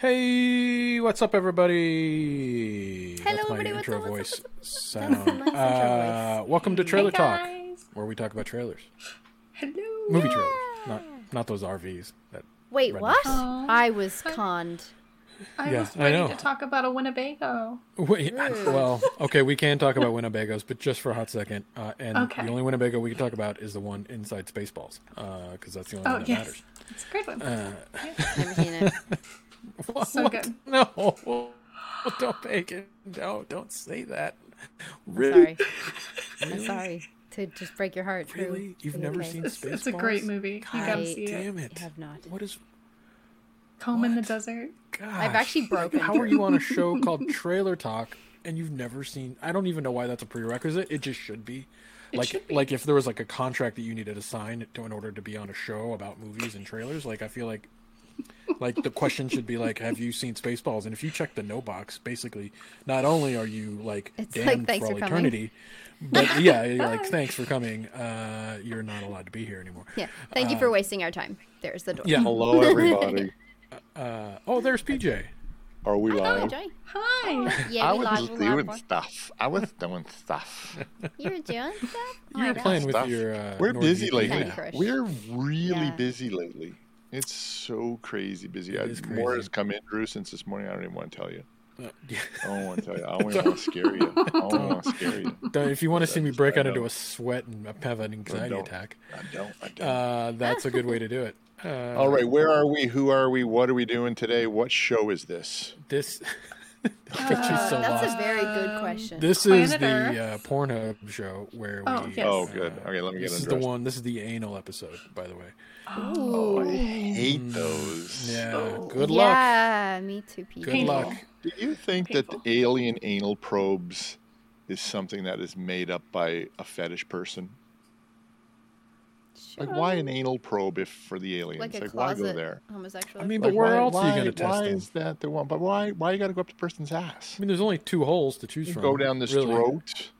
Hey, what's up, everybody? Hello, That's my everybody, what's intro up, what's voice up, what's sound. That's my intro Uh, welcome to Trailer Hey, Talk, guys. where we talk about trailers, Hello. movie trailers, not not those RVs. That Wait, Rednecks. what? Aw. I was conned. I Yeah, was I know. to talk about a Winnebago. wait. Well, okay, we can talk about Winnebagos, but just for a hot second. Uh, and Okay. the only Winnebago we can talk about is the one inside Spaceballs, because that's the only Oh one that yes, matters. it's a great one. Never seen it. so What? good. No, don't make it. No, don't say that. I'm Really? sorry. I'm sorry to just break your heart. True. Really? You've never seen It's, Spaceballs? it's a great movie. You gotta I see it. Damn it! have not. What is? Home in the desert. Gosh. I've actually broken How are you on a show called Trailer Talk and you've never seen? I don't even know why that's a prerequisite. It just should be. It like, should be. like if there was like a contract that you needed to sign to in order to be on a show about movies and trailers. Like, I feel like, like the question should be like, "Have you seen Spaceballs?" And if you check the no box, basically, not only are you like It's damned "Thanks for all for eternity, but yeah, you're like, "Thanks for coming." Uh, you're not allowed to be here anymore. Yeah. Thank you for wasting our time. There's the door. Yeah. Hello, everybody. Uh, oh, there's PJ. Are we live? Joy. Hi. Yeah, I we was live. just we doing live. stuff. I was doing stuff. You were doing stuff. Oh You were playing with Stuff. your. Uh, We're busy lately. Candy app. Crush. We're really Yeah. busy lately. It's so crazy busy. It I, is more crazy. has come in, Drew, since this morning. I don't even want to tell you. Uh, yeah. I don't want to tell you. I don't want to scare you. I don't want to scare you. Don't- If you want to see me break out into a sweat and have an anxiety don't. attack, I don't. I don't. uh, that's a good way to do it. Uh, All right, where are we? Who are we? What are we doing today? What show is this? This. She's so Uh, That's lost. a very good question. This is the uh, Pornhub show where Oh, we. yes. Oh, good. Okay, let me This get is the one. This is the anal episode, by the way. Oh, I hate those. Yeah. Oh. Good luck. Yeah, me too, people. Good Painful. luck. Do you think that the alien anal probes is something that is made up by a fetish person? Like, why an anal probe if for the aliens? Like a Like, why go there? homosexual. I mean, Like, but where why, else are you going to test Why them? is that the one? But why? Why you got to go up the person's ass? I mean, there's only two holes to choose You from. go down this really. throat,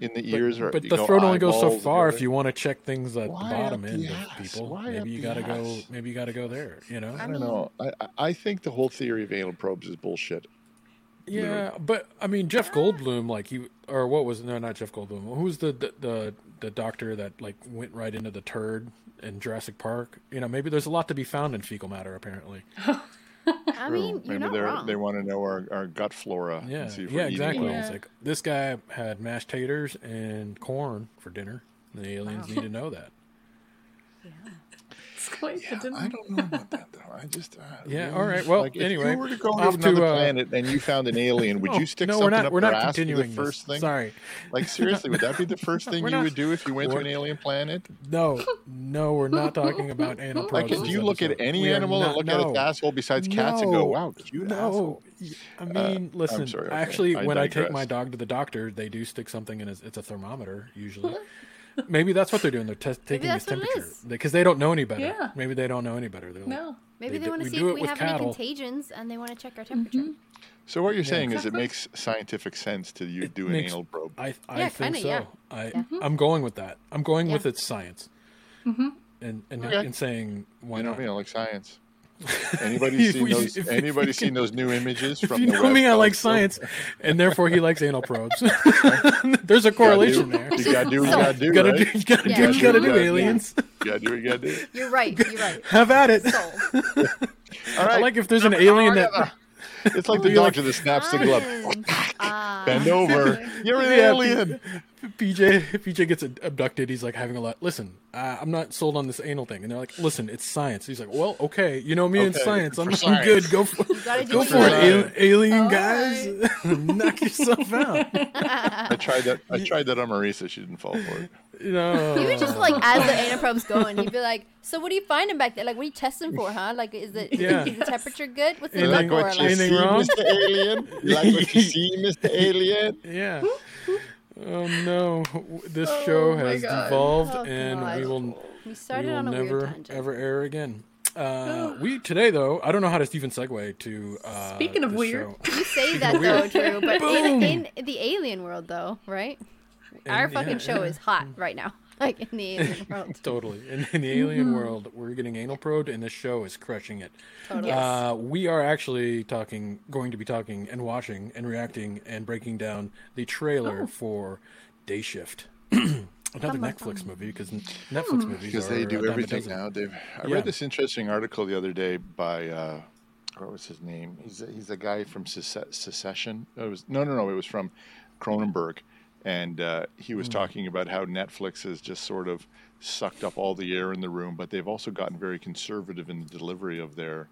in the But, ears, or but the go throat only goes so far if you want to check things at Why the bottom up end the of people. Why maybe you got to go. Maybe you got to go there. You know. I, I don't mean- know. I, I- I think the whole theory of anal probes is bullshit. Yeah, but I mean Jeff Goldblum, like he or what was no, not Jeff Goldblum. Who's the the the, the doctor that like went right into the turd in Jurassic Park? You know, maybe there's a lot to be found in fecal matter. Apparently, I mean, you're Maybe not they're, wrong. they want to know our, our gut flora. yeah, and see if yeah, we're exactly. Yeah. It's like this guy had mashed taters and corn for dinner. The aliens need to know that. It's quite Yeah, the I don't know about that though. I just uh, Yeah, really- all right, well, like, if anyway, you were to go off to to, another uh, planet and you found an alien, would No, you stick no, something we're not. up We're their not ass for continuing the first this. thing? Sorry, Like seriously, would that be the first thing you not- would do if you went to an alien planet? no, no, we're not talking about anal Like, probes do you look at any We are animal and not- look at its no. asshole besides cats and go, "Wow, cute no. asshole"? I mean, listen. sorry, okay. Actually, I when I take my dog to the doctor, they do stick something in his. It's a thermometer usually. Maybe that's what they're doing. They're test taking his that's what it temperature because they don't know any better. Yeah. Maybe they don't know any better. They're like, No. Maybe They they, want to see if we have cattle. any contagions and they want to check our temperature. So what you're saying is it makes scientific sense to you do an makes- anal probe. I, I Yeah, think kinda, so. yeah. I, Yeah. I'm going with that. I'm going with its science. Mm-hmm. And and, Okay. and saying why you know, not? you know, like science. Anybody seen those? if- if anybody seen those new images If from you the know me, I Webb like science, and therefore he likes anal probes. There's a correlation there. You gotta do what you gotta do. You gotta right? do, you gotta Yeah. do, you gotta do Yeah. aliens. You gotta do what you gotta do. You're right. You're right. Have at it. Sold. All right. I like if there's an alien that. It's like the doctor that snaps the glove. Ah. Bend over. You're an alien. PJ PJ gets abducted. He's like having a lot. Listen, uh, I'm not sold on this anal thing, and they're like, "Listen, it's science." He's like, "Well, okay, you know me in Okay, science. I'm, for I'm science. good. Go for gotta go for you it, gotta al- do. alien All guys. Knock yourself out." I tried that. I tried that on Marisa. She didn't fall for it. No. You would just like as the anaprobe's going, he'd be like, "So what are you finding back there? Like, what are you testing for, huh? Like, is it is, Yeah. is the temperature good? What's the You You like like for? what you Like, Anything see, wrong? Mr. Alien? You like what you see, Mr. Alien? Yeah. Oh no! This Oh, show my has God. devolved, Oh, and God. we will we we started will on a never tangent. ever air again. Uh, we today though I don't know how to even segue to. Uh, Speaking of weird. show. You say that though, Drew, but in, in the alien world, though, right? Our fucking yeah, show yeah. is hot right now, like in the alien world. Totally. In, in the alien world, we're getting anal probed, and this show is crushing it. Totally. Uh, we are actually talking, going to be talking and watching and reacting and breaking down the trailer for Day Shift. Another Netflix movie because Netflix movies Because they do everything dozen. now, Dave. I Yeah. read this interesting article the other day by uh, what was his name? He's a, he's a guy from Secession. It was no, no, no. It was from Cronenberg, and uh, he Hmm. was talking about how Netflix has just sort of sucked up all the air in the room, but they've also gotten very conservative in the delivery of their.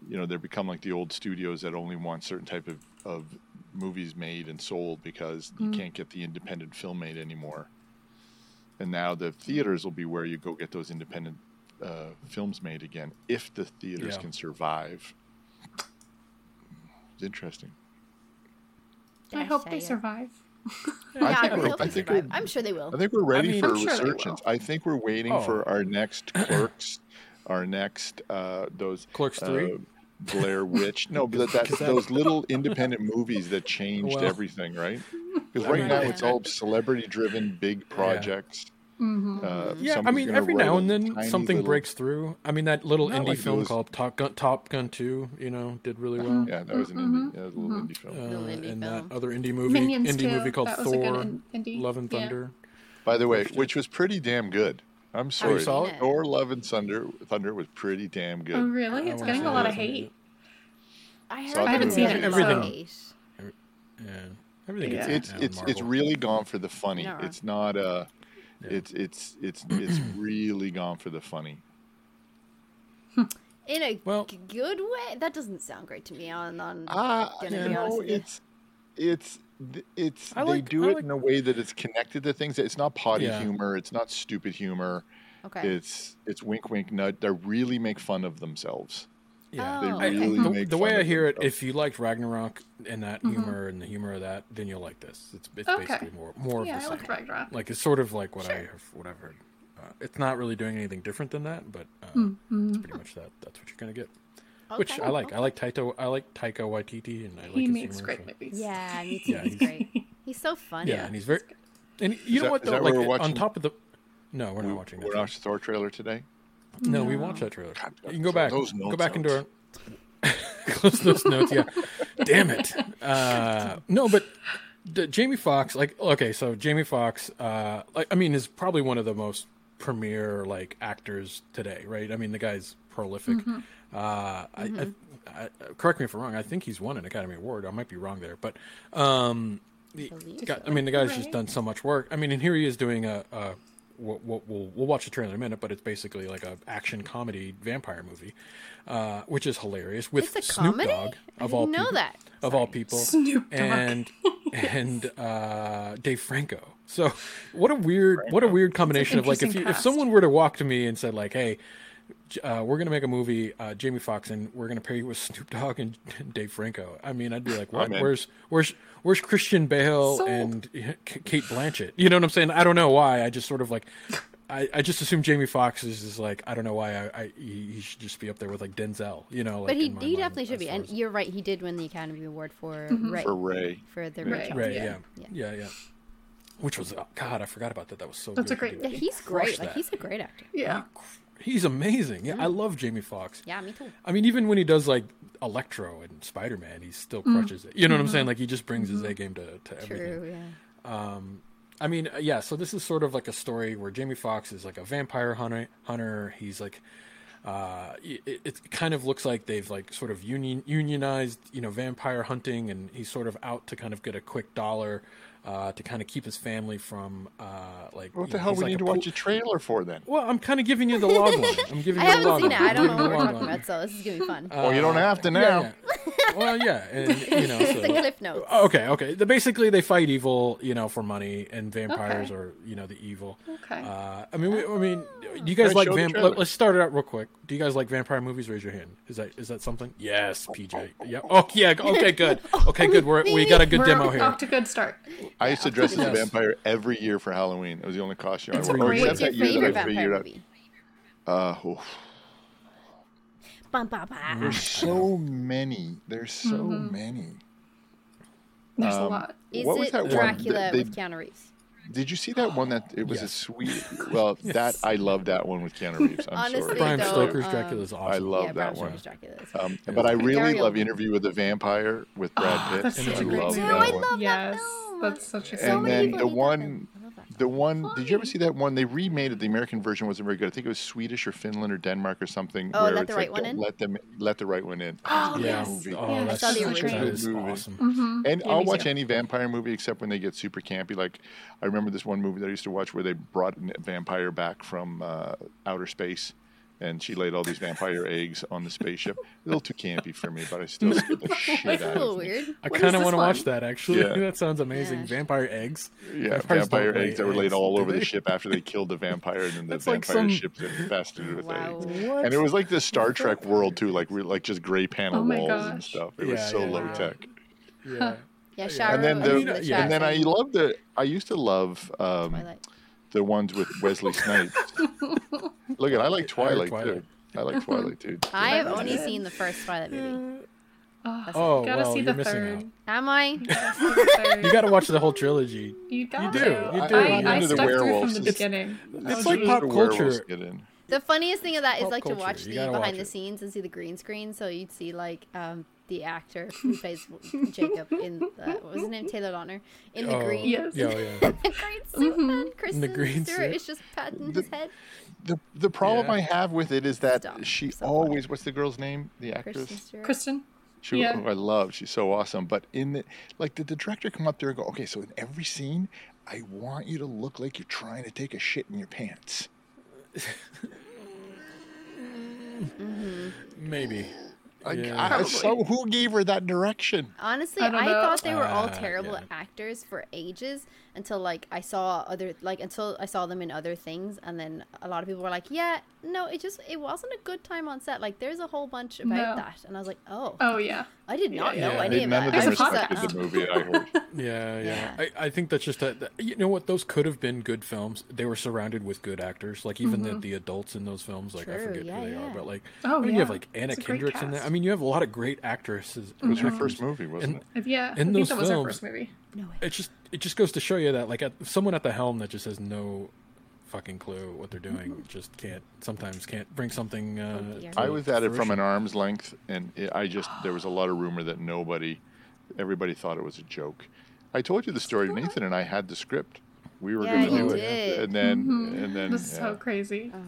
You know, they've become like the old studios that only want certain type of, of movies made and sold because you can't get the independent film made anymore. And now the theaters will be where you go get those independent uh, films made again, if the theaters Yeah. can survive. It's interesting. I hope they survive. Yeah, I I, think we're- I think we're, I'm sure they will. I think we're ready mean, for I'm a sure resurgence. I think we're waiting Oh. for our next Clerks, our next uh, those Clerks 3? uh, Blair Witch. No, but that, that, those little independent movies that changed Well, everything, right? Because right now it's all celebrity-driven, big projects. Mm-hmm. Uh, Yeah, I mean, every now and then something little- breaks through. I mean, that little Not indie like film those- called Top Gun, Top Gun 2, you know, did really well. Yeah, that was an indie, that was a little indie film. Uh, Little indie and film. that other indie movie, Minions indie too. movie called That was a good Thor, in- Love and Yeah. Thunder. By the way, which was pretty damn good. I'm sorry. saw it? Thor: Love and Thunder, Thunder was pretty damn good. Oh, really? It's getting a lot of hate. I heard Saw that I haven't seen it, a lot Everything. Yeah, everything Yeah. gets it's hit now in it's it's really gone for the funny. Yeah. It's not uh Yeah. it's it's it's it's really gone for the funny. Hmm. In a Well- g- good way. That doesn't sound great to me. On on. Ah, gonna you know, it's it's it's I they like- do I it like- in a way that it's connected to things. It's not potty Yeah. humor. It's not stupid humor. okay. It's it's wink wink nut. They really make fun of themselves. Yeah. They Oh, okay. really the, make the fun way I hear it, themselves. if you liked Ragnarok and that humor and the humor of that, then you'll like this. It's, it's Okay. basically more more Yeah, of the like same. Ragnarok. Like it's sort of like what I Sure. have, what I've heard. Uh, it's not really doing anything different than that, but uh, Mm-hmm. it's pretty much that. That's what you're gonna get. okay. Which I like. I like Taito. I like Taika Waititi, and I like He his makes humor, great so- movies. Yeah, me too. Yeah, he's he's- great. He's so funny. Yeah, and he's very. And you know that- what is though? that Like we're on top of the. No, we're not watching that. We're watching the Thor trailer today. No, we watched that trailer. God, You can go back. those Go notes back into out. our. close those notes. Yeah. Damn it. Uh, no, but the, Jamie Foxx. Like, okay, so Jamie Foxx. Uh, like, I mean, is probably one of the most premier like actors today, right? I mean, the guy's prolific. Uh, I, I, I, correct me if I'm wrong. I think he's won an Academy Award. I might be wrong there, but um, the, Believe God, so. I mean, the guy's just done so much work. I mean, and here he is doing a. a we'll, we'll, we'll we'll watch the trailer in a minute, but it's basically like a action comedy vampire movie, uh, which is hilarious with It's a Snoop comedy? Dogg I of didn't all know people, that. of all people, Snoop Dogg. and and uh, Dave Franco. So what a weird what a weird combination of like if you, if someone were to walk to me and said like, hey. J- Uh, we're gonna make a movie, uh, Jamie Foxx, and we're gonna pair you with Snoop Dogg and Dave Franco. I mean, I'd be like, what? Where's where's where's Christian Bale Sold. and K- Cate Blanchett? You know what I'm saying? I don't know why. I just sort of like, I, I just assume Jamie Foxx is just like, I don't know why. I, I he, he should just be up there with like Denzel. You know, like But he, he mind, definitely should be. And you're right. He did win the Academy Award for Ray, For Ray. for the Ray. Ray. Right, Yeah. yeah. Yeah. yeah, yeah, Which was oh, God, I forgot about that. That was so. That's a great Yeah, he's great. Like that. he's a great actor. Yeah. He's amazing. Yeah, I mm-hmm. love Jamie Foxx. Yeah, me too. I mean, even when he does like Electro and Spider Man, he still mm-hmm. crushes it. You know what I'm mm-hmm. saying? Like he just brings his A game to, to everything. True. Yeah. Um, I mean, uh, yeah. So this is sort of like a story where Jamie Foxx is like a vampire hunter. Hunter. He's like, uh, it, it kind of looks like they've like sort of union unionized, you know, vampire hunting, and he's sort of out to kind of get a quick dollar. Uh, to kind of keep his family from uh, like What the know, hell he's we like need a to pool- watch a trailer for then? Well, I'm kind of giving you the log line. I'm giving I you the haven't log seen it. I don't know I'm what giving we're you talking about, so this is gonna be fun. well, you don't have to Yeah, now. yeah. Well, yeah, and you know, so, the cliff notes. Okay, okay. The, basically, they fight evil, you know, for money, and vampires Okay. are, you know, the evil. Okay. Uh, I mean, we, I mean, do you guys Alright, like show the vamp? trailer. Let, us start it out real quick. Do you guys like vampire movies? Raise your hand. Is that is that something? Yes, PJ. Yeah. Oh, yeah. Okay, good. Okay, good. We're, we got a good We're demo off here. to good start. I used to dress as a vampire every year for Halloween. It was the only costume It's I a wore. great- Except What's your that year that favorite I vampire figured out. movie? Uh, oof. Bum, bum, bum. There's so many. There's so Mm-hmm. many. There's Um, a lot. Is What was it that one Dracula that they- with Keanu Reeves? Did you see that one that it was a sweet? Well, that I love that one with Keanu Reeves. I'm Honestly, sorry. Bram though, Stoker's um, Dracula is awesome. I love yeah, that Bram one. Stoker's Dracula is- Um, but I really Very love. Interview with the Vampire with Brad Pitt. that's such I a great love movie. that I love yes, that film. that's such a So good And many then the one- film. I love that. The one, did you ever see that one? They remade it. The American version wasn't very good. I think it was Swedish or Finland or Denmark or something. Oh, where Let it's the Right like, One In? Let them let the right one in. Oh, yeah. yes. movie. Oh, Yeah, that's I saw the such original. that is movie. awesome. Mm-hmm. And Yeah, I'll watch too. any vampire movie except when they get super campy. Like I remember this one movie that I used to watch where they brought a vampire back from uh, outer space, and she laid all these vampire eggs on the spaceship. A little too campy for me, but I still scared the shit That's out a little of me. I kind of want to watch that actually. Yeah. that sounds amazing. Yeah. Vampire eggs. Yeah, Vampires vampire eggs that were laid eggs, all over the ship after they killed the vampire, and then the That's like vampire some- ships infested with Wow. eggs. What? And it was like the Star Trek world too, like re- like just gray panel Oh my walls and stuff. It was so yeah, low yeah. tech. yeah. Yeah, And And then was the, in the yeah, and then I saying loved the I used to love um, Twilight. The ones with Wesley Snipes. Look at I like Twilight, Twilight. too. I like Twilight too. I have Twilight. only seen the first Twilight movie. Oh, Oh, gotta well, see you're the missing third. out. Am I? You gotta see the third. You got to watch the whole trilogy. You got do, to. you I, do. I, I'm I the stuck through from the beginning. it's was like pop culture. Get in. The funniest thing of that is Pop like to watch You the behind watch the scenes and see the green screen. So you'd see like um, the actor who plays Jacob in the, what was his name Taylor Lautner in the Oh, green Yes. Yeah, yeah. green suit and Kristen mm-hmm. The green Stewart suit. is just patting The- his head. The the problem Yeah. I have with it is that Stop. she So funny. always what's the girl's name? The actress. Kristen She, Yeah. who I love. She's so awesome. But in the like, did the director come up there and go, okay, so in every scene, I want you to look like you're trying to take a shit in your pants. Mm-hmm. Maybe. Like, Yeah. I, so who gave her that direction? Honestly, I I, thought they were all Uh, terrible yeah. actors for ages until like I saw other like until I saw them in other things, and then a lot of people were like, "Yeah, no, it just it wasn't a good time on set." Like, there's a whole bunch about No. that, and I was like, "Oh, Oh yeah. I did not Yeah, know yeah. any They, of none that." of I them was just like, respected the movie. I heard. Yeah, yeah. Yeah. I, I think that's just that. that- You know what? Those could have been good films. They were surrounded with good actors. Like even the, mm-hmm. the adults in those films. Like I forget yeah, who they yeah. are, but like Oh, I mean, you have like Anna It's Kendricks in there. I mean, you have a lot of great actresses. It was her first movie, wasn't And- it? Yeah. In I think those that was her first movie. No way. It just it just goes to show you that like at, someone at the helm that just has no fucking clue what they're doing just can't sometimes can't bring something. Uh, dear. I was at it from an arm's length, and it, I just there was a lot of rumor that nobody, everybody thought it was a joke. I told you the story. Of Nathan and I had the script. We were Yeah, going to do did. it, and then and then This is yeah. so crazy.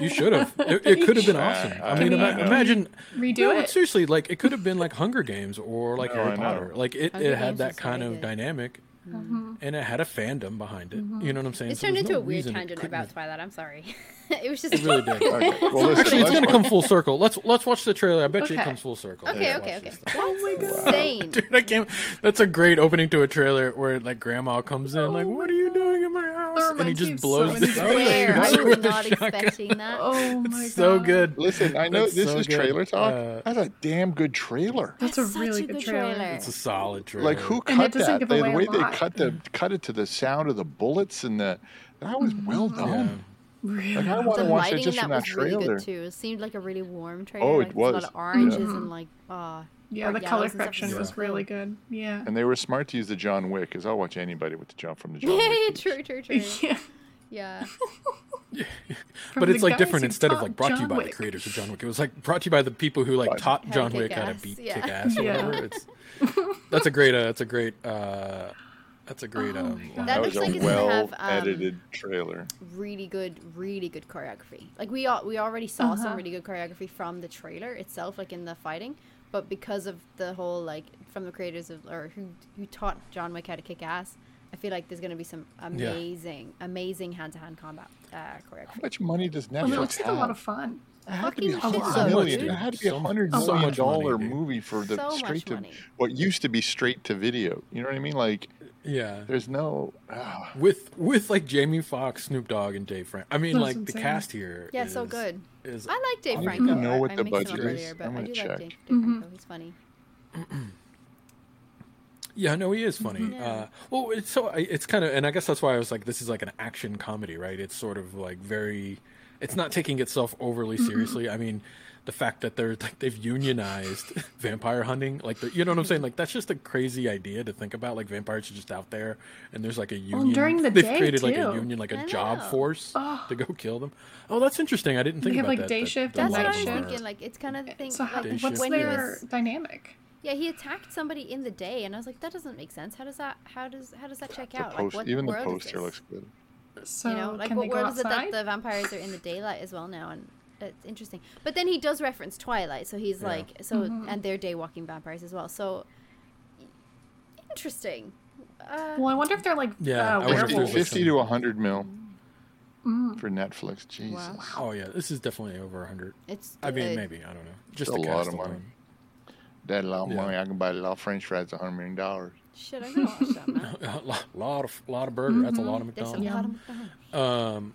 You should have. It, it could have been awesome. I mean, ima- imagine. Redo no, it. seriously. Like it could have been like Hunger Games or like No, Harry. Potter. Like it, it had that kind of dynamic, Mm-hmm. and it had a fandom behind it. You know what I'm saying? It's So turned into no a weird reason tangent couldn't about have- Twilight. I'm sorry. it was just It really did. Okay. Well, listen, Actually, it's gonna come full circle. Let's let's watch the trailer. I bet you it comes full circle. Okay, Let's okay, okay. this That's stuff. Oh insane. Dude, I can't. That's a great opening to a trailer where like grandma comes in, like, "What are you doing in my house?" And he just blows so the many house Where? I was not expecting that. Oh my god. So good. Listen, I know That's this so is good. trailer talk. Uh, That's a damn good trailer. That's a really a good good trailer. trailer. It's a solid trailer. Like who And it cut doesn't that? give They- the away a way they cut the cut it to the sound of the bullets and the that was well Yeah. done. Really? Like I want the to watch it lighting just that from that was really trailer. good too. It seemed like a really warm trailer. Oh, it like, there's A was. lot of oranges Yeah. and like uh Yeah, the color correction It was so really good. Yeah. And they were smart to use the John Wick, because I'll watch anybody with the jump from the John Yeah, Wick. yeah, true, true, true. yeah. Yeah. but it's like different instead of like brought to you John by the creators of John Wick. It was like brought to you by the people who like Right. taught John Wick how to beat yeah. kick ass or Yeah. whatever. It's that's a great uh, that's a great uh, that's a great Oh um, my line. God. That That looks was like a it's gonna well have, um, edited trailer. really good, really good choreography. Like we all, we already saw some Uh-huh. really good choreography from the trailer itself, like in the fighting. But because of the whole like from the creators of or who who taught John Wick how to kick ass, I feel like there's gonna be some amazing, amazing hand to hand combat uh, How choreography. much money does Netflix Well, it looks like a lot of fun. It had to be a Fucking hundred million. dude. It had to be a So hundred so million much money, dollar dude. movie for the So much straight to money. what used to be straight to video. You know what I mean? Like yeah. there's no. ah. With with like Jamie Foxx, Snoop Dogg, and Dave Frank. I mean, That's like the insane. cast here. Yeah, so is- good. Is I like Dave I don't Franco. even know what I, the I mixed him budget up is. earlier, but I'm I gonna do check. like Dave, Dave Mhm. Franco. He's funny. Yeah, no, he is funny. Yeah. Uh, well, it's so I- it's kind of, and I guess that's why I was like, this is like an action comedy, right? It's sort of like very, it's not taking itself overly seriously. I mean, the fact that they're like they've unionized vampire hunting, like the, you know what I'm saying? Like that's just a crazy idea to think about. Like vampires are just out there, and there's like a union. during the they've day, created like a union, like a job force Oh. to go kill them. Oh, that's interesting. I didn't think They have, about like, that. day that- shift that and a That's lot what I was thinking. Like it's kind of the thing. So how, Day like, what's when he their was dynamic? Yeah, he attacked somebody in the day, and I was like, that doesn't make sense. How does that? How does? How does that check The out? post, like, what even the poster looks good. So you know, like what they go world is it that the vampires are in the daylight as well now? And it's interesting. But then he does reference Twilight, so he's Yeah. like, so Mhm. and they're day walking vampires as well. So interesting. Uh, Well, I wonder if they're like Yeah, I uh, wonder if there's, 50, like, werewolves. 50 to 100 mil Mm. for Netflix. Jesus. Wow. Oh yeah, this is definitely over a hundred. it's. I mean, good. maybe I don't know. Just a lot of money. alone. That a lot of Yeah. money. I can buy a lot of French fries for 100 million dollars. Shit, I'm gonna watch that man. a lot, lot of lot of burger. That's a lot of There's a McDonald's. lot of McDonald's. Um,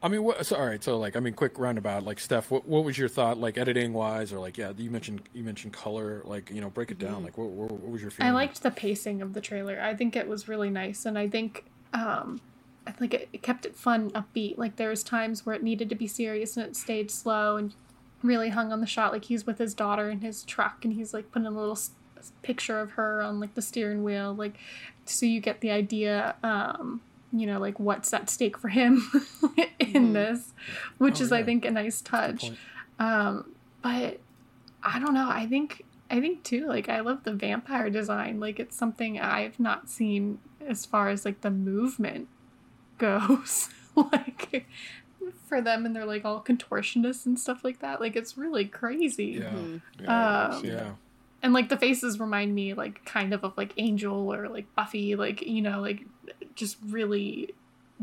I mean, what? So, all right. So, like, I mean, quick roundabout. Like, Steph, what, what was your thought, like, editing wise, or like, yeah, you mentioned you mentioned color. Like, you know, break it down. Like, what, what, what was your feeling? I liked the pacing of the trailer. I think it was really nice, and I think um, I think it, it kept it fun, upbeat. Like there was times where it needed to be serious, and it stayed slow and really hung on the shot. Like he's with his daughter in his truck, and he's like putting a little s- picture of her on like the steering wheel, like so you get the idea. Um, you know, like what's at stake for him in Mhm. this, which Oh, is I think a nice touch. Um, but I don't know. I think I think too. Like I love the vampire design. Like it's something I've not seen as far as like the movement goes. like for them, and they're like all contortionists and stuff like that. Like it's really crazy. Yeah. Mhm. Yeah, Um, Yeah. That. And like the faces remind me like kind of of like Angel or like Buffy. Like you know like just really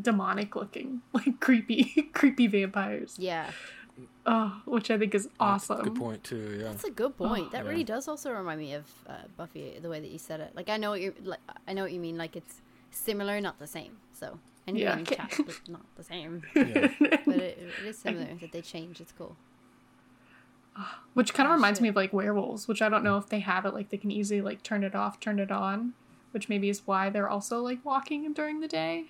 demonic looking like creepy creepy vampires Yeah, oh which i think is awesome. That's a Good point too. Yeah. that's a good point. that yeah. really does also remind me of uh, Buffy, the way that you said it. Like I know what you're, like I know what you mean. Like it's similar, not the same. So and Yeah, yeah, okay. chat, but not the same. Yeah. But it, it is similar that they change. It's cool. Which kind of Oh, reminds me of like werewolves which i don't know if they have it like they can easily like turn it off turn it on which maybe is why they're also like walking during the day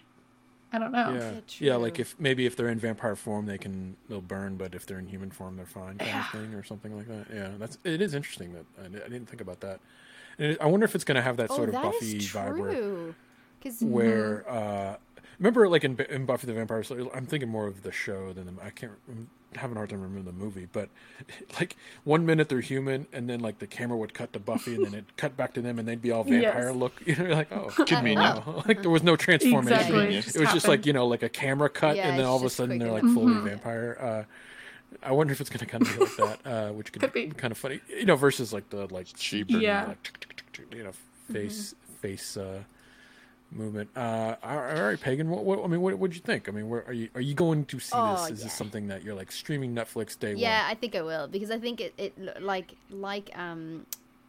i don't know Yeah. Yeah, Yeah. Like if maybe if they're in vampire form, they can they'll burn, but if they're in human form, they're fine, kind Yeah. of thing, or something like that. Yeah. That's it is interesting that I, I didn't think about that. And it, I wonder if it's going to have that oh, sort of that Buffy is vibe where true. Because where uh remember like in, in buffy the vampire slayer i'm thinking more of the show than the i can't I'm having a hard time remembering the movie but like one minute they're human and then like the camera would cut to buffy and then it cut back to them and they'd be all vampire Yes. look you know like oh Convenient. wow. like there was no transformation Exactly. it just was just like you know like a camera cut Yeah, and then all of a sudden they're quick like enough. fully vampire uh I wonder if it's gonna kind of be like that, uh, which could, Could be. kind of funny, you know, versus like the like Cheaper. Yeah. like, tick, tick, tick, tick, you know, face face uh, movement. Uh, all right, Pagan. What, what I mean, what would you think? I mean, where are you? Are you going to see Oh, this? Is yeah. this something that you're like streaming Netflix day Yeah, one? I think I will because I think it, it like like um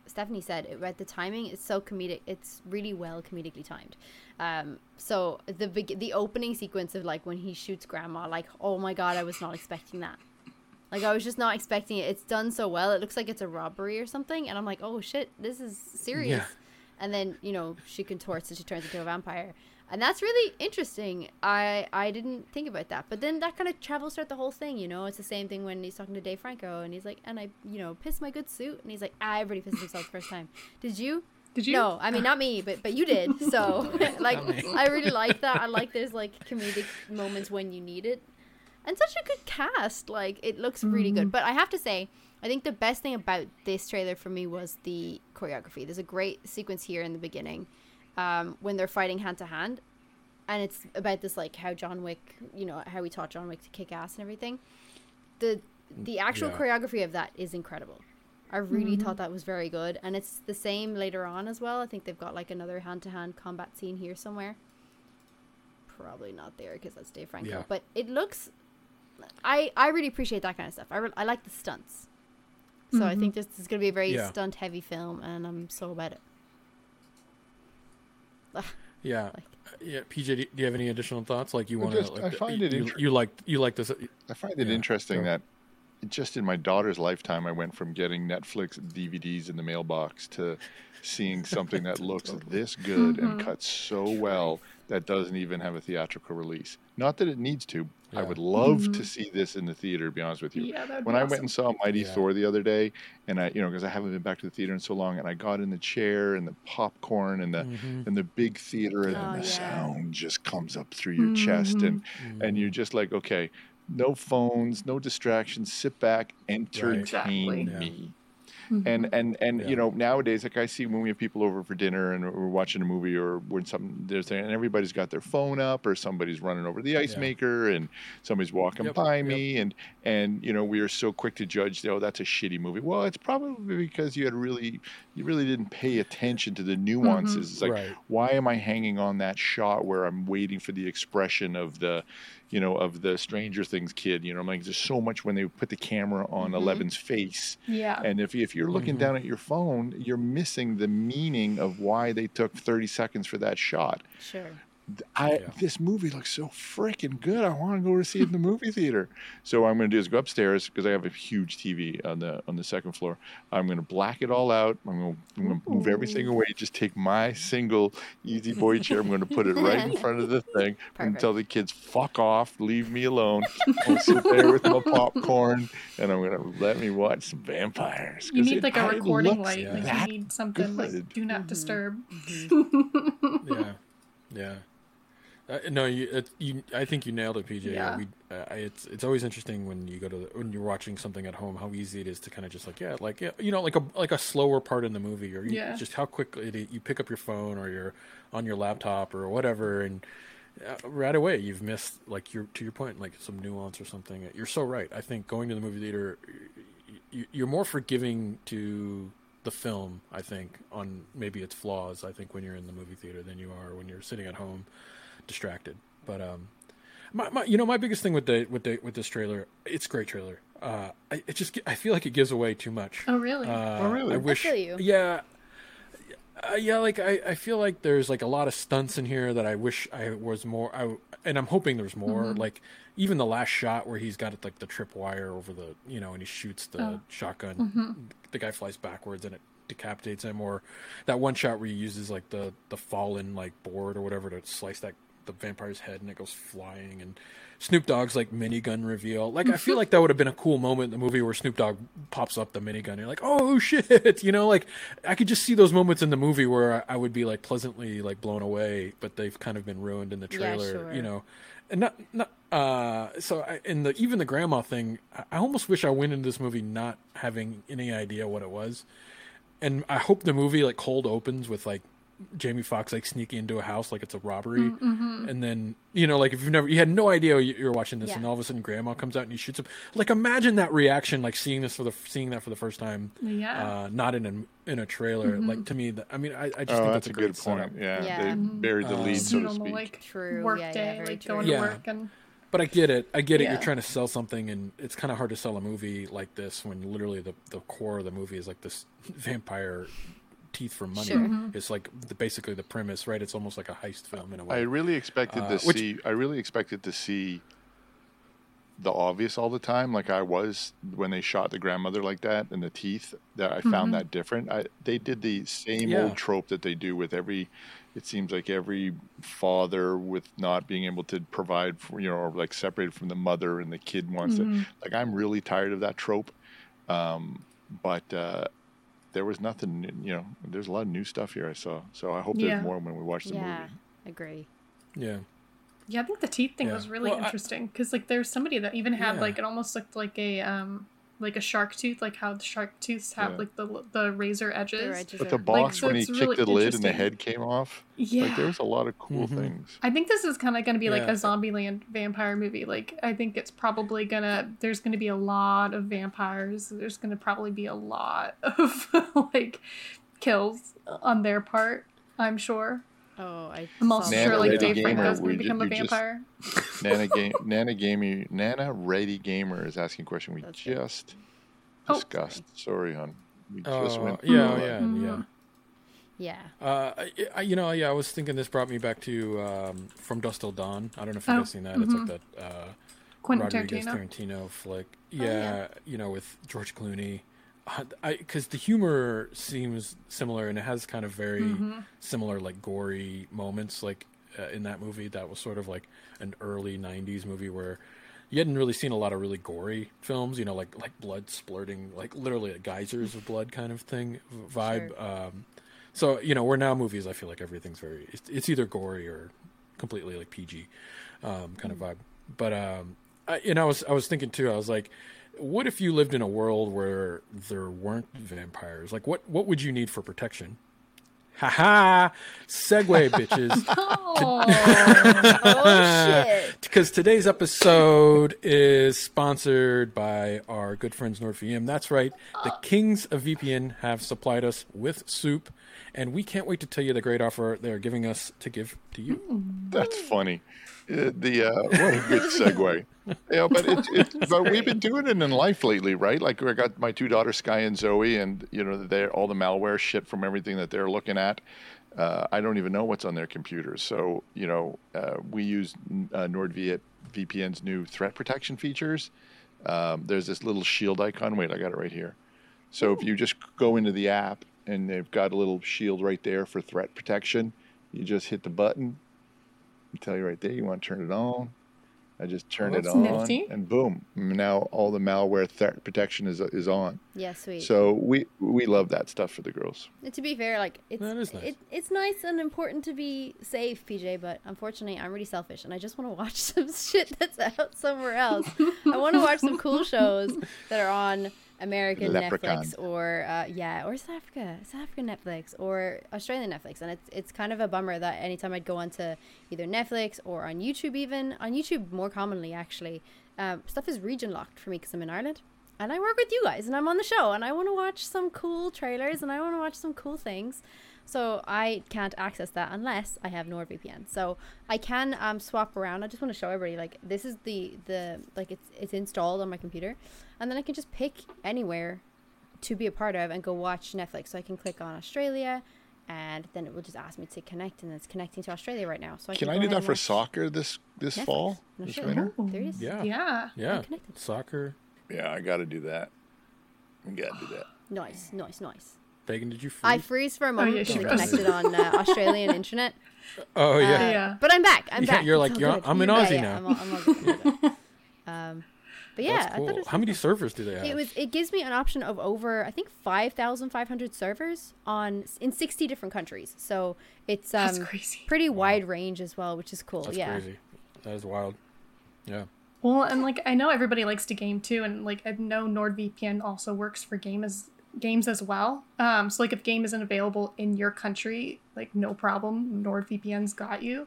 Stephanie said it, right the timing is so comedic it's really well comedically timed. Um so the big the opening sequence of like when he shoots grandma like oh my god I was not expecting that. Like I was just not expecting it. It's done so well. It looks like it's a robbery or something and I'm like oh shit this is serious. Yeah. And then, you know, she contorts and she turns into a vampire. And that's really interesting. I I didn't think about that. But then that kind of travels throughout the whole thing, you know? It's the same thing when he's talking to Dave Franco and he's like, and I, you know, pissed my good suit. And he's like, ah, everybody pisses themselves the first time. Did you? Did you? No, I mean not me, but but you did. So like I really like that. I like there's like comedic moments when you need it. And such a good cast. Like it looks really good. But I have to say, I think the best thing about this trailer for me was the choreography. There's a great sequence here in the beginning um, when they're fighting hand to hand. And it's about this like how John Wick, you know, how we taught John Wick to kick ass and everything. The the actual Yeah. choreography of that is incredible. I really thought that was very good, and it's the same later on as well. I think they've got like another hand-to-hand combat scene here somewhere. Probably not there because that's Dave Franco, Yeah. but it looks. I I really appreciate that kind of stuff. I re- I like the stunts, so I think mm-hmm. this is going to be a very Yeah. stunt-heavy film, and I'm so about it. Yeah, Like- uh, yeah. PJ, do you have any additional thoughts? Like you want to? Like, I find it you, inter- you like you like this. I find it Yeah, interesting go. that just in my daughter's lifetime, I went from getting Netflix DVDs in the mailbox to seeing something that looks this good and mm-hmm. cuts so well that doesn't even have a theatrical release. Not that it needs to. I would love to mm-hmm. see this in the theater. To be honest with you, Yeah, when I awesome. went and saw Mighty Yeah. Thor the other day, and I, you know, because I haven't been back to the theater in so long, and I got in the chair and the popcorn and the Mhm. and the big theater, and Oh, then the yeah. sound just comes up through your chest, mm-hmm. and and you're just like, okay, no phones, no distractions, sit back, entertain Exactly. Yeah. me. Mm-hmm. And and and Yeah. you know nowadays, like I see when we have people over for dinner and we're watching a movie or when something there's and everybody's got their phone up or somebody's running over the ice Yeah. maker and somebody's walking Yep, by yep. me and and you know we are so quick to judge oh that's a shitty movie. Well, it's probably because you had really you really didn't pay attention to the nuances. It's like Right. why am I hanging on that shot where I'm waiting for the expression of the, you know, of the Stranger Things kid? You know, I'm like, there's so much when they put the camera on Eleven's face, Yeah. and if if you're looking Mhm. down at your phone, you're missing the meaning of why they took 30 seconds for that shot. Sure. I Yeah. this movie looks so freaking good. I want to go see it in the movie theater. So what I'm going to do is go upstairs because I have a huge TV on the on the second floor. I'm going to black it all out. I'm going to, I'm going to move everything away. Just take my single easy boy chair. I'm going to put it right in front of the thing and Perfect. tell the kids fuck off, leave me alone. I'll sit there with my popcorn and I'm going to let me watch some vampires. you 'cause need it- like a recording looks light. Like you need something like do not mm-hmm. disturb. Mm-hmm. yeah, yeah. Uh, no, you, it, you. I think you nailed it, PJ. Yeah. We, uh, it's it's always interesting when you go to the, when you're watching something at home how easy it is to kind of just like yeah, like yeah, you know, like a like a slower part in the movie, or you, Yeah. just how quickly it, you pick up your phone or you're on your laptop or whatever, and uh, right away you've missed like your to your point like some nuance or something. You're so right. I think going to the movie theater, you're more forgiving to the film. I think on maybe its flaws. I think when you're in the movie theater than you are when you're sitting at home distracted. But um, my, my you know my biggest thing with the with the with this trailer, it's a great trailer. Uh, I, it just I feel like it gives away too much. Oh really? Uh, Oh, really? I I wish. feel you. Yeah. Uh, yeah, like I, I feel like there's like a lot of stunts in here that I wish I was more. I and I'm hoping there's more. Mm-hmm. Like even the last shot where he's got like the trip wire over the you know and he shoots the Oh. shotgun. Mm-hmm. The guy flies backwards and it decapitates him. Or that one shot where he uses like the the fallen like board or whatever to slice that the vampire's head and it goes flying and Snoop Dogg's like minigun reveal. Like I feel like that would have been a cool moment in the movie where Snoop Dogg pops up the minigun. And you're like, oh shit, you know, like I could just see those moments in the movie where I I would be like pleasantly like blown away, but they've kind of been ruined in the Yeah, trailer, sure. you know. And not not uh so I, in the even the grandma thing, I almost wish I went into this movie not having any idea what it was. And I hope the movie like cold opens with like Jamie Foxx like sneaking into a house like it's a robbery, Mm-hmm. and then you know like if you've never you had no idea you're watching this, Yeah. and all of a sudden Grandma comes out and he shoots him. Like imagine that reaction, like seeing this for the seeing that for the first time, Yeah. uh, not in a in a trailer. Like to me, that, I mean, I, I just Oh, think that's, that's, a, great good point. setup. Yeah, Yeah. they buried the Uh, lead, Just so a to normal speak. like True, work yeah, yeah, day, very like true. going Yeah. to work and But I get it. I get it. Yeah. You're trying to sell something, and it's kind of hard to sell a movie like this when literally the, the core of the movie is like this vampire teeth for money. Sure. Mm-hmm. It's like the, basically the premise, right? It's almost like a heist film in a way. I really expected Uh, to which- see. I really expected to see the obvious all the time, like I was when they shot the grandmother like that and the teeth. That I found that different. I, they did the same Yeah. old trope that they do with every. It seems like every father with not being able to provide for you know, or like separated from the mother, and the kid wants to. Like I'm really tired of that trope. Um, but uh, there was nothing. You know, there's a lot of new stuff here I saw. So I hope Yeah. there's more when we watch the yeah, movie. agree. Yeah. Yeah, I think the teeth thing Yeah. was really Well, interesting because like there's somebody that even had Yeah. like it almost looked like a um like a shark tooth, like how the shark tooths have Yeah. like the the razor edges. Their edges But the box so when he kicked really the lid and the head came off, Yeah. like there's a lot of cool Mhm. things. I think this is kind of going to be like Yeah. a Zombieland vampire movie. Like, I think it's probably gonna. There's going to be a lot of vampires. There's going to probably be a lot of like kills on their part. I'm sure. Oh, I. I'm also saw Nana sure like Dave Gamer, Franco's going we to ju- become a you just- vampire. Nana game, Nana gaming, Nana Ready Gamer is asking a question we That's just Oh. discussed. Sorry, hon. We just Uh, went. yeah, through oh, that. yeah, yeah. Yeah. Uh, I, I- you know, yeah, I was thinking this brought me back to um, From Dusk Till Dawn. I don't know if you Oh, guys seen that. It's like that uh, Quentin Rodriguez Tarantino. Tarantino flick. Oh, Yeah, yeah. you know, with George Clooney. Because the humor seems similar, and it has kind of very Mhm. similar, like gory moments, like uh, in that movie. That was sort of like an early '90s movie where you hadn't really seen a lot of really gory films. You know, like like blood splurting, like literally like geysers of blood kind of thing vibe. Sure. Um, so you know, we're now movies, I feel like everything's very it's, it's either gory or completely like PG um, kind of vibe. But um, I, you know, I was I was thinking too. I was like, what if you lived in a world where there weren't vampires? Like, what what would you need for protection? Ha ha! Segue, bitches. Oh, Oh shit. Because today's episode is sponsored by our good friends NordVPN. That's right. The oh. kings of VPN have supplied us with soup, and we can't wait to tell you the great offer they're giving us to give to you. That's funny. Uh, the uh, what a good segue. yeah, but it's, it's but we've been doing it in life lately, right? Like I got my two daughters, Sky and Zoe, and you know they're all the malware shit from everything that they're looking at. Uh, I don't even know what's on their computers. So you know, uh, we use uh, NordVPN's new threat protection features. Um, there's this little shield icon. Wait, I got it right here. So if you just go into the app and they've got a little shield right there for threat protection, you just hit the button. I tell you right there, you want to turn it on. I just turn Oh, it on, nifty. and boom! Now all the malware threat protection is is on. Yeah, sweet. So we we love that stuff for the girls. And to be fair, like it's nice. it, it's nice and important to be safe, PJ. But unfortunately, I'm really selfish, and I just want to watch some shit that's out somewhere else. I want to watch some cool shows that are on American Leprechaun. Netflix or uh, yeah, or South Africa, South African Netflix or Australian Netflix, and it's it's kind of a bummer that anytime I'd go onto either Netflix or on YouTube, even on YouTube more commonly actually, um, stuff is region locked for me because I'm in Ireland and I work with you guys and I'm on the show and I want to watch some cool trailers and I want to watch some cool things. So I can't access that unless I have NordVPN. So I can um, swap around. I just want to show everybody like this is the the like it's it's installed on my computer, and then I can just pick anywhere to be a part of and go watch Netflix. So I can click on Australia, and then it will just ask me to connect, and it's connecting to Australia right now. So I Can can, I do that for soccer this this Netflix fall, in this winter? There it is. Yeah. yeah. Yeah. Soccer. Yeah, I got to do that. I got to do that. Nice, nice, nice. Bacon, did you freeze? I freeze for a moment yeah, because she it does. connected on uh, Australian internet. oh, yeah. Uh, Yeah. But I'm back. I'm Yeah, back. you're It's like, you're- good. I'm in Aussie yeah, now. I'm all, I'm all good. I'm all good. um, but yeah, That's cool. thought it was How many servers do they have? It was. It gives me an option of over, I think, five thousand five hundred servers on in sixty different countries. So it's um That's crazy. pretty wide range as well, which is cool. That's yeah. crazy. That is wild. Yeah. Well, and like I know everybody likes to game too, and like I know NordVPN also works for game as games as well. Um, so like if game isn't available in your country, like no problem, NordVPN's got you.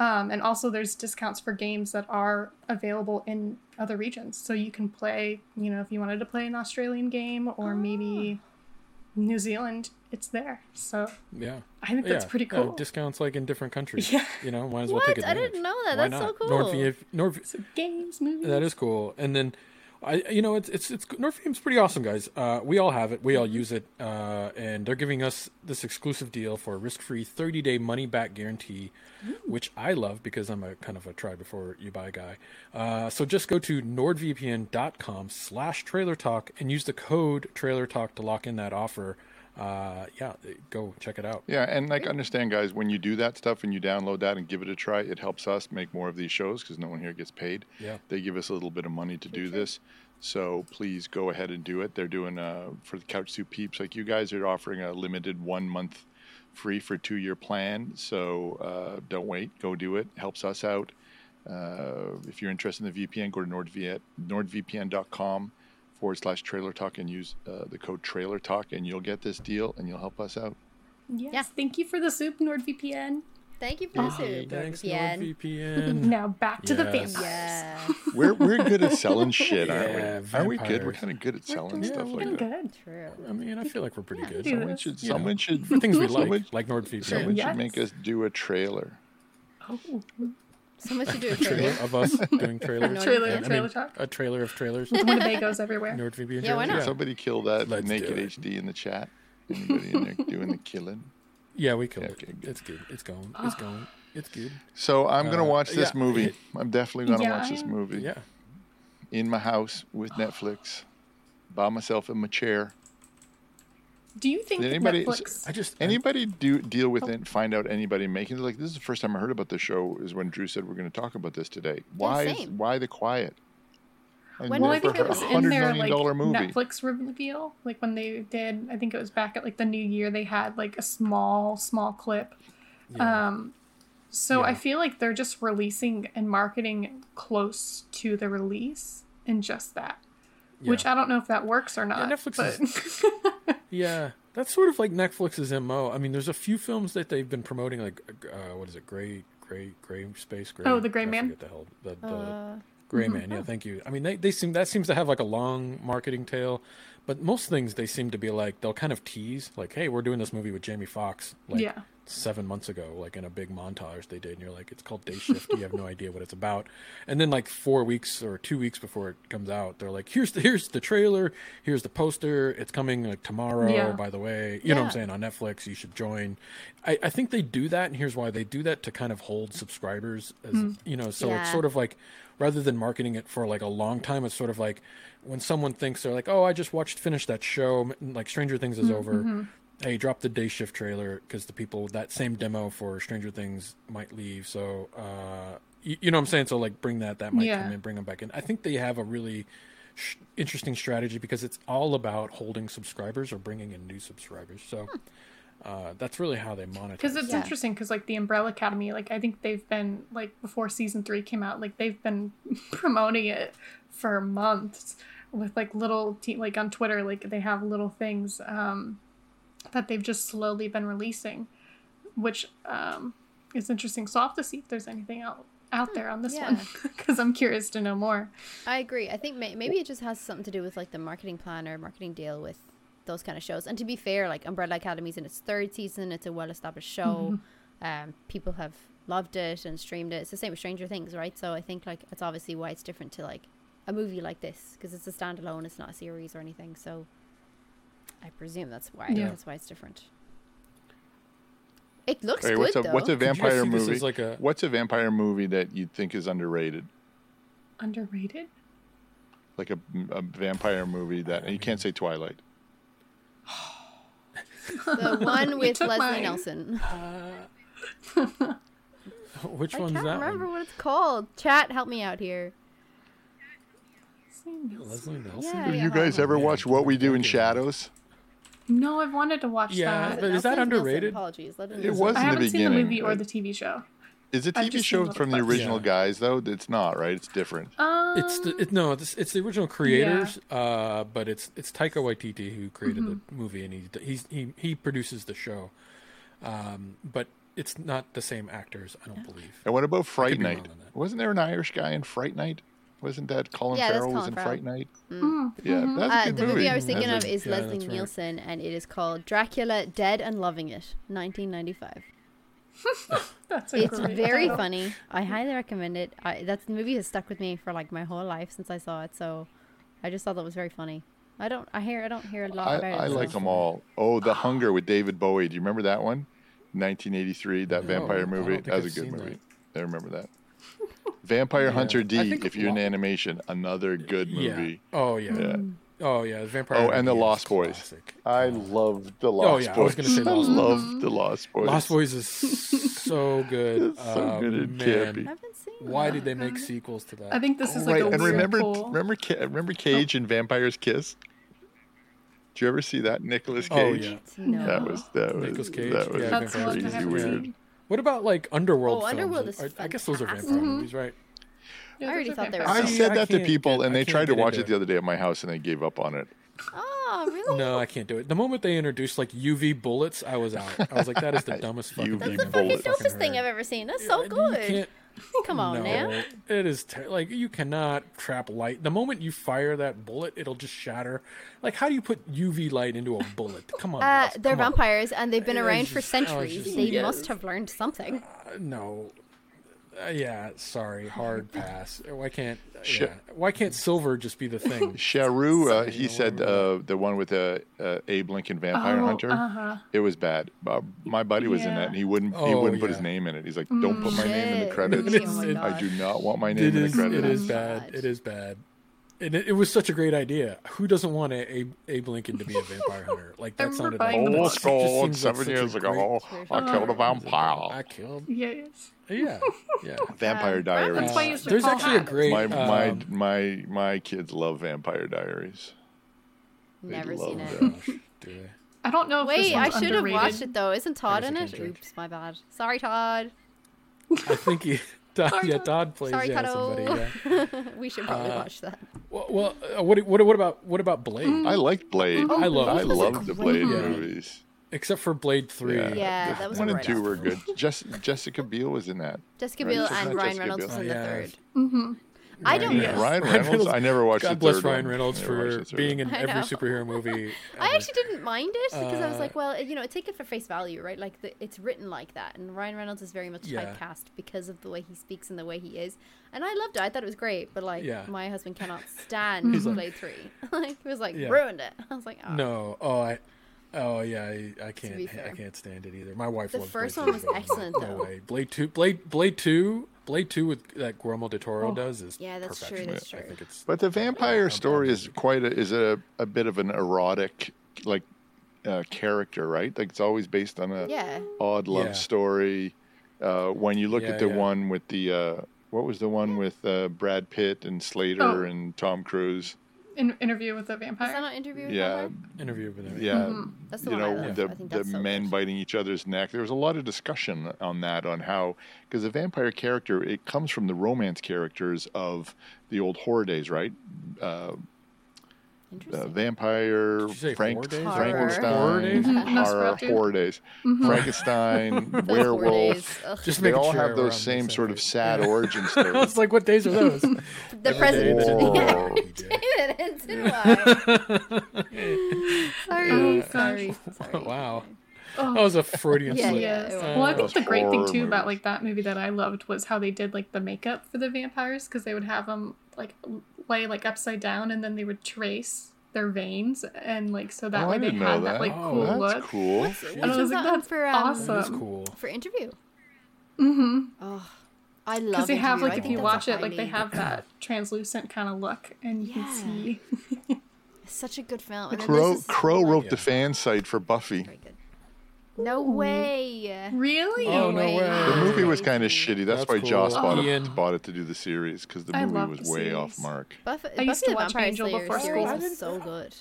Um, and also there's discounts for games that are available in other regions, so you can play. You know, if you wanted to play an Australian game or maybe New Zealand, it's there. So Yeah. I think that's yeah. pretty yeah, cool. discounts like in different countries. Yeah. You know, might as well What? take I advantage. didn't know that. Why That's so not? cool. NordVPN, Nord, so games, movies. that is cool. And then, I you know it's it's it's NordVPN's pretty awesome, guys. Uh, we all have it. We all use it, uh, and they're giving us this exclusive deal for a risk-free 30-day money-back guarantee, which I love because I'm a kind of a try before you buy guy. Uh, so just go to nordvpn.com/slash trailer talk and use the code trailer talk to lock in that offer. Uh, yeah, go check it out. Yeah, and like understand, guys, when you do that stuff and you download that and give it a try, it helps us make more of these shows because no one here gets paid. Yeah. They give us a little bit of money to do this, so please go ahead and do it. They're doing uh for the Couch Soup peeps, like you guys are offering a limited one month free for two year plan. So uh, don't wait, go do it. Helps us out. Uh, if you're interested in the VPN, go to NordVPN, nordvpn.com forward slash trailer talk and use uh, the code trailer talk and you'll get this deal and you'll help us out. Yes. Yeah. Thank you for the soup, NordVPN. Thank you for the soup, NordVPN. NordVPN. Now back to the Yes. We're we're good at selling shit, aren't Yeah, we? Aren't we good? We're kind of good at selling Yeah, stuff we're like Doing that. good. true. I mean, I feel like we're pretty good. Someone this. should You someone should For things we someone, like, like NordVPN. someone Yes. should make us do a trailer. Oh, Someone should do a Trailer trailer. of us doing trailers. Trailer, Yeah, I trailer mean, talk. A trailer of trailers. Winnebagos everywhere. NordVPN. Yeah, why trailers. not? Somebody kill that Let's naked. HD in the chat. Anybody in there doing the killing? Yeah, we killed Okay, it. good. It's good. It's going. It's going. It's good. So I'm gonna Uh, watch this yeah. movie. I'm definitely gonna Yeah, watch this movie Yeah. in my house with Netflix, by myself in my chair. Do you think Did anybody- Netflix? I just Anybody do deal with it? Find out anybody making it? Like this is the first time I heard about the show. Is when Drew said we're going to talk about this today. Why? is, why the quiet? And When well, I think it a was in their like movie. Netflix reveal, like when they did. I think it was back at like the new year. They had like a small, small clip. yeah. Um, so I feel like they're just releasing and marketing close to the release and just that. Which I don't know if that works or not. Netflix but Yeah, that's sort of like Netflix's mo. I mean, there's a few films that they've been promoting, like uh, what is it, Gray, Gray, Gray Space, Gray. Oh, The Gray I Man? forget The hell, the, the Uh, Gray Man. Yeah, thank you. I mean, they, they seem that seems to have like a long marketing tail, but most things they seem to be like they'll kind of tease, like, hey, we're doing this movie with Jamie Foxx like Yeah. seven months ago, like in a big montage they did, and you're like, it's called Day Shift. you have no idea what it's about, and then like four weeks or two weeks before it comes out, they're like, here's the here's the trailer, here's the poster, it's coming like tomorrow. Yeah. By the way, you know what I'm saying on Netflix, you should join. I, I think they do that, and here's why they do that to kind of hold subscribers, as hmm. you know, so it's sort of like rather than marketing it for like a long time, it's sort of like when someone thinks they're like, oh, I just watched finished that show, like Stranger Things is mm, over. Mm-hmm. Hey, drop the day shift trailer because the people that same demo for Stranger Things might leave. So, uh, you, you know what I'm saying? So like, bring that. That might Yeah. come in, bring them back in. I think they have a really sh- interesting strategy because it's all about holding subscribers or bringing in new subscribers. So. Hmm. Uh, that's really how they monetize. Because it's Yeah. interesting because like the Umbrella Academy, like I think they've been like before season three came out, like they've been promoting it for months with like little te- like on Twitter, like they have little things um, that they've just slowly been releasing, which um, is interesting. So I'll have to see if there's anything out out there on this yeah. one because I'm curious to know more. I agree. I think may- maybe it just has something to do with like the marketing plan or marketing deal with those kind of shows. And to be fair, like Umbrella Academy's in its third season. It's a well-established show. Um, people have loved it and streamed it. It's the same with Stranger Things, right? So I think like it's obviously why it's different to like a movie like this because it's a standalone. It's not a series or anything. So I presume that's why. Yeah. That's why it's different. It looks Hey, good what's a though. what's a Could you guys vampire movie? like a- What's a vampire movie that you think is underrated? Underrated. Like a, a vampire movie that and you can't say Twilight. The one with Leslie mine. Nielsen. Which I one's that? I can't remember one? what it's called. Chat, help me out here. Leslie Nielsen. Yeah, Have yeah, you guys ever watched What We Do in. Shadows? No, I've wanted to watch Yeah, that. but is that Nielsen? underrated? Apologies. Let It was I in the haven't seen the movie or the TV show. It's a I've TV show from the original Yeah. guys, though. It's not right. It's different. Um, It's the it, no, it's, it's the original creators, uh, but it's it's Taika Waititi who created the movie and he he's, he he produces the show, um, but it's not the same actors, I don't believe. And what about Fright Night? wrong on that. Wasn't there an Irish guy in Fright Night? Wasn't that Colin Yeah, that's Farrell was in Farrell. Fright Night? Mm, Yeah, mhm. that's a Uh, the movie. movie I was thinking a- of is Yeah, Leslie right. Nielsen, and it is called Dracula: Dead and Loving It, 1995. That's a It's great very title. funny. I highly recommend it. I, that movie has stuck with me for like my whole life since I saw it. So I just thought that was very funny. I don't. I hear. I don't hear a lot I, about it. I like so- them all. Oh, The Hunger with David Bowie. Do you remember that one? 1983, that No, vampire movie. think That was I've a good seen movie. I remember that. Vampire Yeah. Hunter D. if you're in animation, another good Yeah. movie. Oh yeah. Yeah. Oh yeah, Vampire. Oh, and the Lost Boys. classic. I love the oh, Lost Boys. Oh yeah, I was gonna say Lost I love the Lost Boys. Lost Boys is so good. It's so Uh, good and man, campy. I haven't seen Why that. did they make sequels to that? I think this Oh, is like right, a and weird remember, pull. remember, Ca- remember Cage and Vampire's Kiss? Did you ever see that Nicolas Oh, Cage? yeah. No. That was that was Nicolas Cage, that was yeah, That's Vampire one I crazy weird. seen. What about like Underworld? Oh, films? Underworld is I, I guess those are vampire fantastic. movies, right? Yeah, I already those are thought they were I See, said I that to people, and they tried to watch it the other day at my house, and they gave up on it. Oh, really? No, I can't do it. The moment they introduced like UV bullets, I was out. I was like, that is the dumbest fucking UV thing. That's the I've fucking bullets. thing. I've ever seen. That's Yeah, so you good. can't- Come on no, now. it is ter- like you cannot trap light. The moment you fire that bullet, it'll just shatter. Like, how do you put UV light into a bullet? Come on, Uh, guys, they're come on. vampires and they've been around it's for just- I was centuries. just- They Yes. must have learned something. Uh, no. Uh, yeah, sorry, hard pass. Why can't Sh- yeah. Why can't silver just be the thing? Sharu, uh, he said uh, the one with uh, uh, Abe Lincoln Vampire Oh, Hunter. uh-huh. It was bad. Uh, my buddy was in that, and he wouldn't. he Oh, wouldn't put his name in it. He's like, "Don't put my name in the credits. It is- Oh I do not want my name It in is. the credits." It is bad. It is bad. And it, it was such a great idea. Who doesn't want a, Abe, Abe Lincoln to be a vampire hunter? Like I that sounded buying like the Old book. it just school, seems like seven years ago, great I killed a vampire. I vampire. killed. Yes. Yeah, yeah. Vampire Um, Diaries. That's why you used to there's call actually a great. my my um, my my kids love Vampire Diaries. They Never seen it. gosh, do? I don't know if Wait, this I one's should have watched it though. Isn't Todd in it? Oops, my bad. Sorry, Todd. I think he. Todd, Sorry, yeah, Todd. Todd plays Sorry, yeah, somebody. Yeah. we should probably Uh, watch that. Well, well uh, what, what what about what about Blade? Mm. I liked Blade. Oh, I love- I Blade was a loved the Blade movie. movies. Except for Blade Three. Yeah, Yeah, that was one and right two were good. Jess, Jessica Biel was in that. Jessica Right, Biel and Ryan Jessica Reynolds Biel. was in the Yeah. third. Mm-hmm. I don't. Yes. Ryan Ryan Reynolds. Reynolds- I never watched God the bless third Ryan. Reynolds for being in every superhero movie. I actually didn't mind it because I was Uh, like, well, you know, take it for face value, right? Like the, it's written like that, and Ryan Reynolds is very much Yeah. typecast because of the way he speaks and the way he is. And I loved it. I thought it was great, but like Yeah. my husband cannot stand He's like- Blade Three. like he was like Yeah. ruined it. I was like, oh. No, oh I, oh yeah, I, I can't, I can't stand it either. My wife The loves first Blade one was 2. excellent, No though. way. Blade Two, Blade, Blade Two, Blade Two with that Guillermo del Toro Oh. does is Yeah, that's true, perfection. that's I true. think it's But the vampire story is quite a, is a, a bit of an erotic like uh, character, right? Like it's always based on a Yeah. odd love Yeah. story. Uh, when you look Yeah, at the yeah. one with the uh, what was the one with uh, Brad Pitt and Slater Oh. and Tom Cruise? In, interview with the Is that vampire. not interview? with Yeah, Vampire? interview with him. yeah. Mhm. That's the you one I know love. the, I think the so men good. biting each other's neck. There was a lot of discussion on that, on how because the vampire character it comes from the romance characters of the old horror days, right? Uh, uh, vampire, Did you Frank, four days? Horror. Frankenstein, Horror days? Mhm. horror, Nosferatu. horror days, Frankenstein, Those days. werewolf. Just They all sure have those same sort of sad Yeah. origin stories. was like, what days are those? the Day president. that Whoa. it's- Damn Sorry, Oh, sorry, sorry. wow, Oh. that was a Freudian Yeah, slip. yeah. Yes. it. Well, I think the great thing horror too about like that movie that I loved was how they did like the makeup for the vampires because they would have them like lay like upside down and then they would trace their veins and like so that Oh, way they had that. that like Oh, cool That's look. cool. What's, And I was was like, that's for um, awesome. That's cool. for interview? Mm-hmm. Oh, I love it. Because they have Interview. I like if you watch it, like they have that translucent kind of look and you Yeah. can see. Such a good film. And Crow, Crow wrote Yeah. the fan site for Buffy. Very good. No way. Really? Oh, no way. The movie was kind of shitty. That's, That's why Joss cool. bought it, bought it to do the series because the I movie was the way off mark. Buffy, I used Buffy to the watch Vampire Angel Slayer before series school. was so good.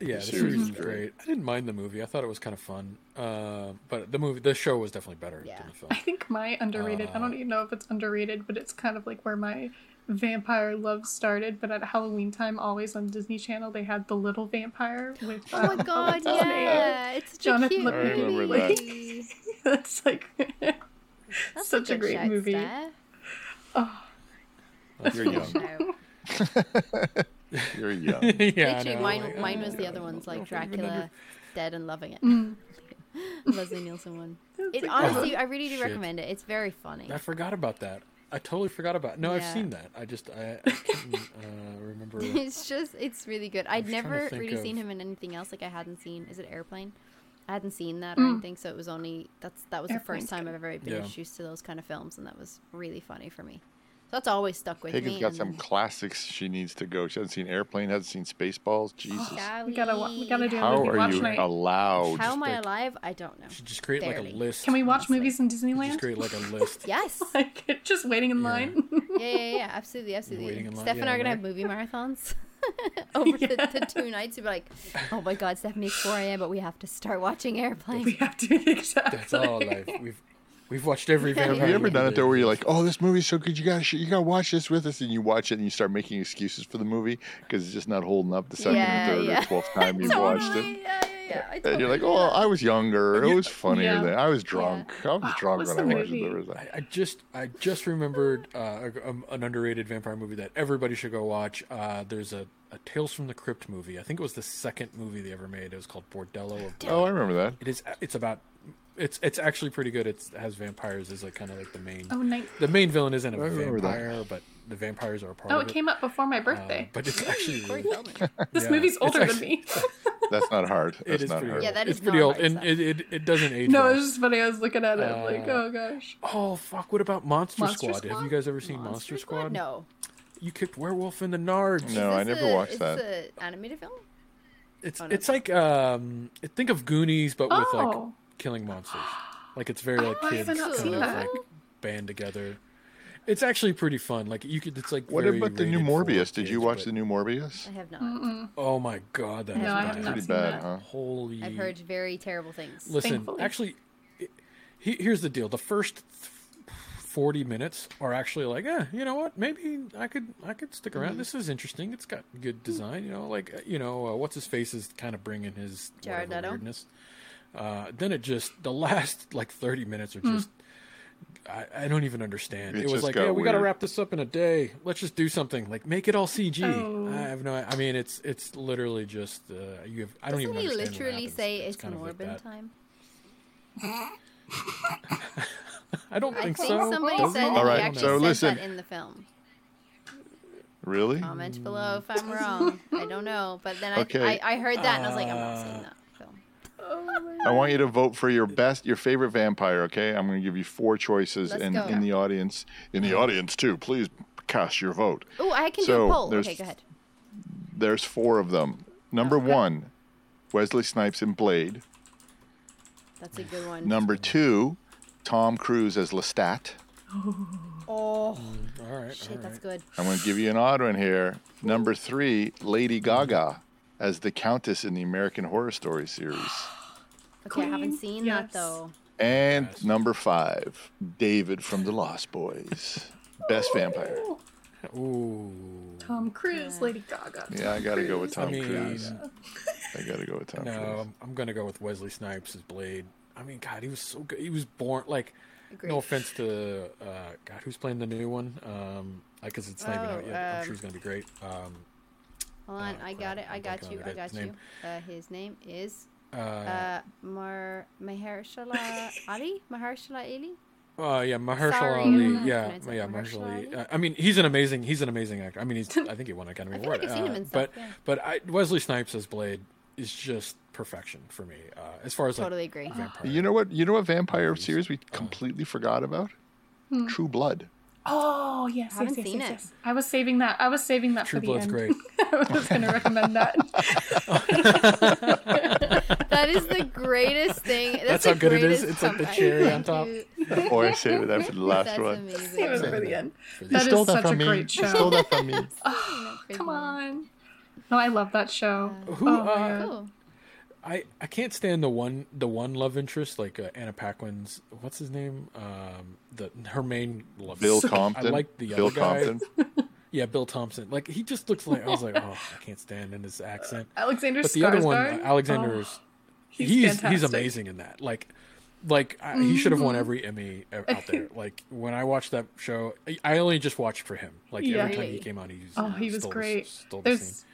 Yeah, the The series series was is great. great. I didn't mind the movie. I thought it was kind of fun. Uh, but the movie, the show was definitely better Yeah. than the film. I think my underrated, I don't Uh, even know if it's underrated, but it's kind of like where my vampire love started. But at Halloween time, always on Disney Channel, they had The Little Vampire with. Oh my um, god, what's his name? yeah. It's such Jonathan a cute I remember movie. That's like That's such a good great shout, movie. Steph. Oh, You're young. You're young. yeah, I Literally, know, mine, like, mine uh, was the other ones, like Dracula, Dead and Loving It. Mm. Leslie Nielsen one. It like- honestly, I really do Shit. recommend it. It's very funny. I forgot about that. I totally forgot about. It. No, I've seen that. I just I, I couldn't uh, remember. it's just, it's really good. I'd was trying to never think really seen him in anything else. Like I hadn't seen. Is it Airplane? I hadn't seen that or Mm. anything, so it was only that's that was the first time good. I've ever been Yeah. introduced to those kind of films, and that was really funny for me. That's always stuck with Hagen's me. got some classics she needs to go. She hasn't seen Airplane, hasn't seen Spaceballs. Jesus. We gotta we gotta do a How movie are watch you night. allowed? How am I like- alive? I don't know. Should just create like a list. Can we watch honestly. movies in Just Disneyland? create like a list. Yes. like just waiting in Yeah. line. yeah, yeah, yeah, absolutely, absolutely. Waiting in line, Steph and I yeah, are gonna right. have movie marathons over the, the two nights. We'd be like, "Oh my God, Stephanie, it's 4 a.m., but we have to start watching Airplane." we have to exactly. That's all life. We've we've watched every Have vampire. Have you ever done it though, where you're like, "Oh, this movie's so good, you gotta, sh- you gotta watch this with us," and you watch it and you start making excuses for the movie because it's just not holding up the second, Yeah, or third, yeah. or twelfth time you've watched it. Yeah, yeah, yeah. I And you're like, "Oh, that. I was younger. It was funnier Yeah. then. I was drunk. I was drunk was when I watched movie? it." I, was a- I, I just I just remembered uh, um, an underrated vampire movie that everybody should go watch. Uh, there's a, a Tales from the Crypt movie. I think it was the second movie they ever made. It was called Bordello of Oh, I remember that. It is. It's about. It's it's actually pretty good. It's, it has vampires as like kind of like the main. Oh, nice. The main villain isn't a I remember that. vampire, but the vampires are a part Oh, of it came up before my Uh, birthday. but it's actually really- this yeah. movie's It's older than me. That's not hard. That's is not pretty. hard. Yeah, that it's pretty old, hard and it, it, it doesn't age. no, well. it was just funny. I was looking at it. I'm like, Uh, oh gosh. Oh fuck! What about Monster, Monster Squad? Have you guys ever seen Monster, Squad? No. You kicked Werewolf in the Nards. No, I never a- watched is that. this a animated film? It's Oh, no. it's like um, think of Goonies, but with like Oh. Killing monsters. Like it's very like Oh, kids kind of like band together. It's actually pretty fun. Like you could, it's like What very about the new rated for Morbius? Did you watch but- the new Morbius? I have not. Mm-mm. Oh my god, that No, is I bad. have not Pretty bad, that. huh? Holy. I've heard very terrible things. Listen, Thankfully. actually, it- he, here's the deal. The first forty minutes are actually like, eh, you know what? Maybe I could, I could stick around. Mm-hmm. This is interesting. It's got good design. You know, like uh, you know, uh, what's his face is kind of bringing his Jared whatever Leto? weirdness. Uh, then it just the last like thirty minutes are Hmm. just. I, I don't even understand. It It, was like, got yeah, we got to wrap this up in a day. Let's just do something. Like, make it all CG. Oh. I have no. I mean, it's it's literally just uh, you have. I don't Doesn't even he understand. what literally happens. say it's, kind of like time? I don't I think, think so. somebody Does said he? that All he actually so said listen. that in the film. Really? Comment below if I'm wrong. I don't know, but then I, Okay. I I heard that and I was like, I'm not Uh, seeing that film. Oh I want you to vote for your best, your favorite vampire. Okay, I'm going to give you four choices, Let's and go. in the audience, in the audience too, please cast your vote. Oh, I can do So, a poll. there's- Okay, go ahead. There's four of them. Number one, Wesley Snipes in Blade. That's a good one. Number two, Tom Cruise as Lestat. Oh, oh All right. shit, all that's good. I'm going to give you an odd one here. Number three, Lady Gaga as the Countess in the American Horror Story series. Okay, I haven't seen yes. that though. And Yes. number five, David from The Lost Boys. Best vampire. Ooh. Tom Cruise, Lady Gaga. Yeah, I got to go with I Tom mean, Cruise. I got to go with Tom no, Cruise. I'm, I'm gonna go with Wesley Snipes as Blade. I mean, God, he was so good. He was born like. Agreed. No offense to uh, God, who's playing the new one? Um, because it's not even out Oh, yet. I'm um, sure he's gonna be great. Um, Hold on, Oh, I got it. I got you. I got you. name. Uh, his name is uh, uh Mar Mahershala Ali. Mahershala Ali. uh, yeah, Mahershala sorry, Ali. I'm not Yeah, yeah, Mahershala Mahershala Ali. Ali? Uh, I mean, he's an amazing. He's an amazing actor. I mean, he's. I think he won an Academy I Award. like I've seen him uh, in stuff, but yeah. but I, Wesley Snipes as Blade is just perfection for me. Uh, as far as Totally like agree. vampire. You know what? You know what vampire Movies. series we completely forgot about? True Blood. Oh yes, I Haven't yes, yes, seen yes, it. yes. I was saving that. I was saving that True for the Blood's end. great. I was going to recommend that. That is the greatest thing. That's, That's how good it is? It's like the cherry on Thank top. you. Or I saved that for the last That's one. amazing. Save it for the end. For That You stole is that such from a me. great You show. stole that from me. Come on. No, I love that show. Who, oh my uh, Cool. I I can't stand the one the one love interest like uh, Anna Paquin's what's his name um the her main love Bill interest. Compton. I like the Bill other guy Compton. yeah Bill Thompson like he just looks like I was like oh I can't stand in his accent Alexander but the other one Skarsgård? Alexander Oh, is he's he's he's, amazing in that like like I, he should have Mm-hmm. won every Emmy uh, out there like when I watched that show I- only just watched for him like Yeah. every time he came on he was, Oh, he was stole the- great. stole the scene. There's